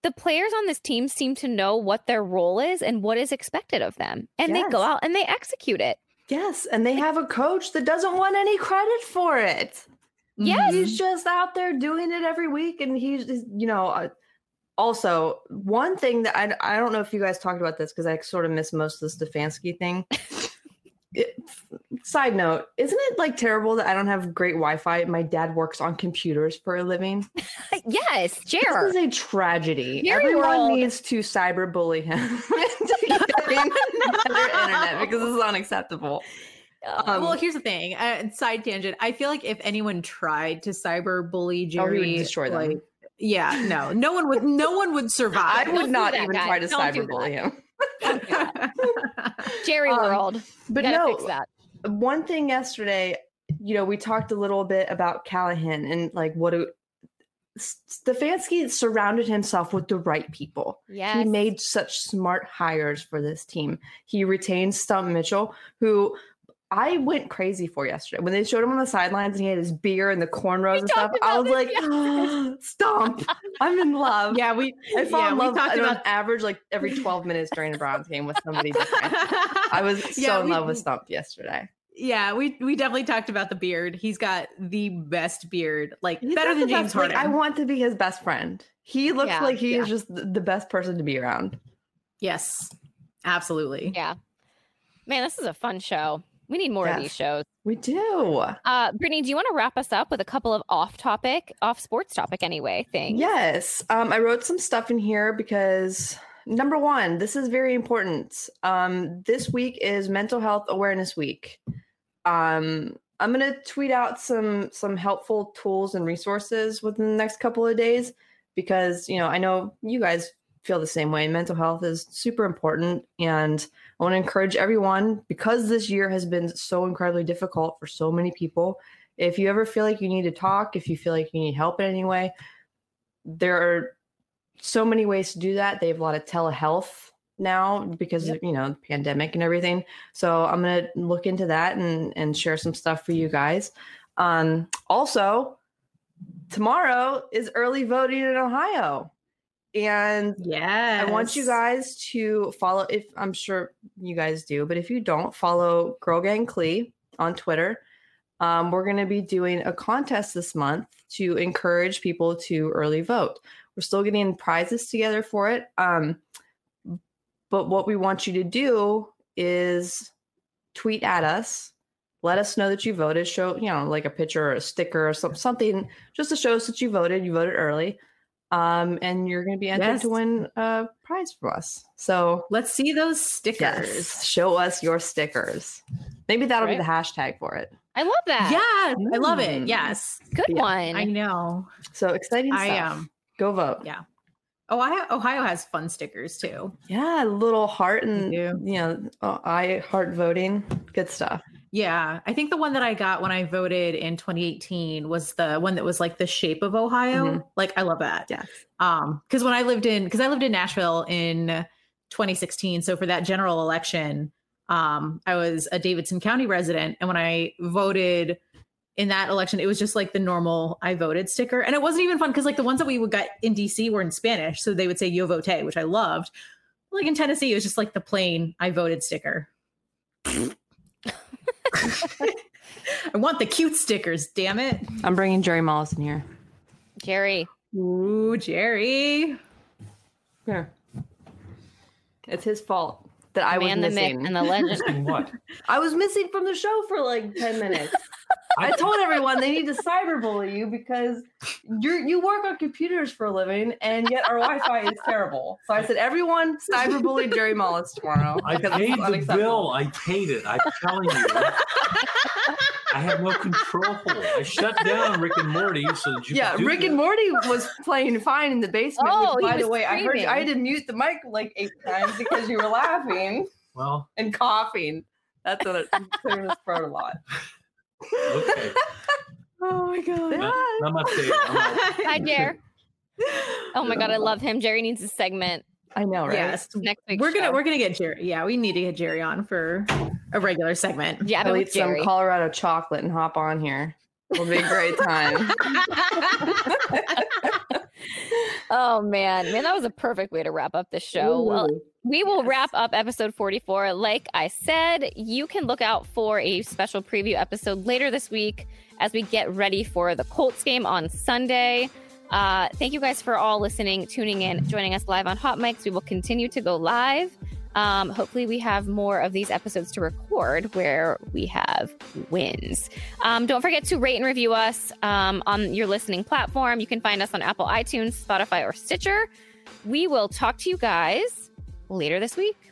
S2: the players on this team seem to know what their role is and what is expected of them. And they go out and they execute it.
S3: Yes, and they have a coach that doesn't want any credit for it.
S2: Yes.
S3: He's just out there doing it every week, and he's just, you know. Uh, also, one thing that I I don't know if you guys talked about this because I sort of missed most of the Stefanski thing. It- side note, isn't it like terrible that I don't have great Wi-Fi? My dad works on computers for a living.
S2: yes,
S3: Jerry.
S2: This
S3: is a tragedy. Everyone needs to cyberbully him internet because this is unacceptable. Um,
S4: well, here's the thing. Uh, side tangent. I feel like if anyone tried to cyber bully
S3: Oh,
S4: Jerry,
S3: destroy them.
S4: like, yeah, no, no one would. No one would survive.
S2: Don't
S3: would
S2: do
S3: not
S2: that,
S3: even
S2: guys.
S3: try to
S2: Don't
S3: cyberbully him.
S2: Jerry
S3: um,
S2: World.
S3: But no,
S2: fix that.
S3: one thing yesterday, you know, we talked a little bit about Callahan and like what it, Stefanski surrounded himself with the right people.
S2: Yes.
S3: He made such smart hires for this team. He retained Stump Mitchell, who I went crazy for yesterday. When they showed him on the sidelines and he had his beer and the cornrows and stuff, I was
S2: this
S3: like, Stump, I'm in love.
S4: yeah, we.
S3: I fall
S4: yeah,
S3: in
S4: we
S3: love
S4: talked
S3: on
S4: about.
S3: average like every 12 minutes during a Browns game with somebody different. I was so
S4: Yeah,
S3: in love with Stump yesterday.
S4: Yeah, we we definitely talked about the beard. He's got the best beard, like
S3: He's
S4: better than James
S3: best- like,
S4: Harden.
S3: I want to be his best friend. He looks
S2: Yeah,
S3: like he
S4: yeah.
S3: is just the best person to be around.
S4: yes, absolutely.
S2: Yeah. Man, this is a fun show. We need more of these shows.
S3: We do.
S2: Uh, Brittany, do you want to wrap us up with a couple of off topic, off sports topic anyway things?
S3: Yes. Um, I wrote some stuff in here because number one, this is very important. Um, this week is Mental Health Awareness Week. Um, I'm gonna tweet out some some helpful tools and resources within the next couple of days because you know I know you guys feel the same way. Mental health is super important, and I want to encourage everyone because this year has been so incredibly difficult for so many people. If you ever feel like you need to talk, if you feel like you need help in any way, there are so many ways to do that. They have a lot of telehealth now because
S2: Yep.
S3: of you know the pandemic and everything. So I'm gonna look into that and and share some stuff for you guys. Um, also, tomorrow is early voting in Ohio, and
S4: Yeah.
S3: I want you guys to follow. If I'm sure you guys do, but if you don't, follow Girl Gang Clee on Twitter. Um, we're going to be doing a contest this month to encourage people to early vote. We're still getting prizes together for it. Um, but what we want you to do is tweet at us, let us know that you voted. Show you know like a picture or a sticker or some, something just to show us that you voted. You voted early um, and you're going to be entered
S4: Yes.
S3: to win a prize from us. So
S4: Let's see those stickers.
S3: yes, show us your stickers. Maybe that'll be the hashtag for it.
S2: I love that.
S4: Yes, I love it.
S3: Mm.
S4: Yes,
S2: Good
S3: Yeah.
S2: one.
S4: I know.
S3: So exciting
S4: I
S3: am.
S4: um,
S3: Go vote.
S4: yeah. Ohio, Ohio has fun stickers too.
S3: Yeah, little heart and
S4: do.
S3: you know, uh, I heart voting. Good stuff.
S4: Yeah, I think the one that I got when I voted in 2018 was the one that was like the shape of Ohio.
S3: Mhm.
S4: Like I love that.
S3: Yes.
S4: Um, because when I lived in because I lived in Nashville in 2016, so for that general election, um, I was a Davidson County resident, and when I voted in that election, it was just like the normal I voted sticker, and it wasn't even fun because like the ones that we would get in DC were in Spanish, so they would say "Yo vote," which I loved. Like in Tennessee, it was just like the plain I voted sticker. I want the cute stickers, damn it.
S3: I'm bringing Jerry Mollison here.
S2: Jerry.
S4: Ooh, Jerry.
S3: Here. It's his fault that I was
S2: man, the myth,
S3: missing.
S2: and the legend.
S1: Missing what?
S3: I was missing from the show for like 10 minutes. I told everyone they need to cyberbully you because you you work on computers for a living and yet our Wi-Fi is terrible. So I said, everyone cyberbully Jerry Mullis tomorrow.
S1: I
S3: because
S1: paid the bill. I paid it. I'm telling you. I have no control. I shut down Rick and Morty so that you
S3: Yeah,
S1: could do
S3: Rick
S1: that.
S3: and Morty was playing fine in the basement.
S2: Oh,
S3: which, by the
S2: was
S3: way, I heard
S2: screaming.
S3: I had to mute the mic like eight times because you were laughing
S1: Well,
S3: and coughing. That's what it cleared his throat a lot.
S1: okay.
S4: Oh my god.
S1: Not, not my favorite. I'm not-
S2: Hi, Jer. Oh my god, I love him. Jerry needs a segment
S3: I know, right?
S4: Yes.
S2: next week.
S4: We're gonna we're gonna get Jerry. Yeah, we need to get Jerry on for a regular segment.
S2: yeah,
S3: I'll eat some Colorado chocolate and hop on here. It'll be a great time.
S2: oh man, man, that was a perfect way to wrap up the show. Well, we will
S3: Yes.
S2: wrap up episode 44. Like I said, you can look out for a special preview episode later this week as we get ready for the Colts game on Sunday. Uh, thank you guys for all listening, tuning in, joining us live on Hot Mics. We will continue to go live. Um, hopefully, we have more of these episodes to record where we have wins. Um, don't forget to rate and review us um, on your listening platform. You can find us on Apple iTunes, Spotify, or Stitcher. We will talk to you guys later this week.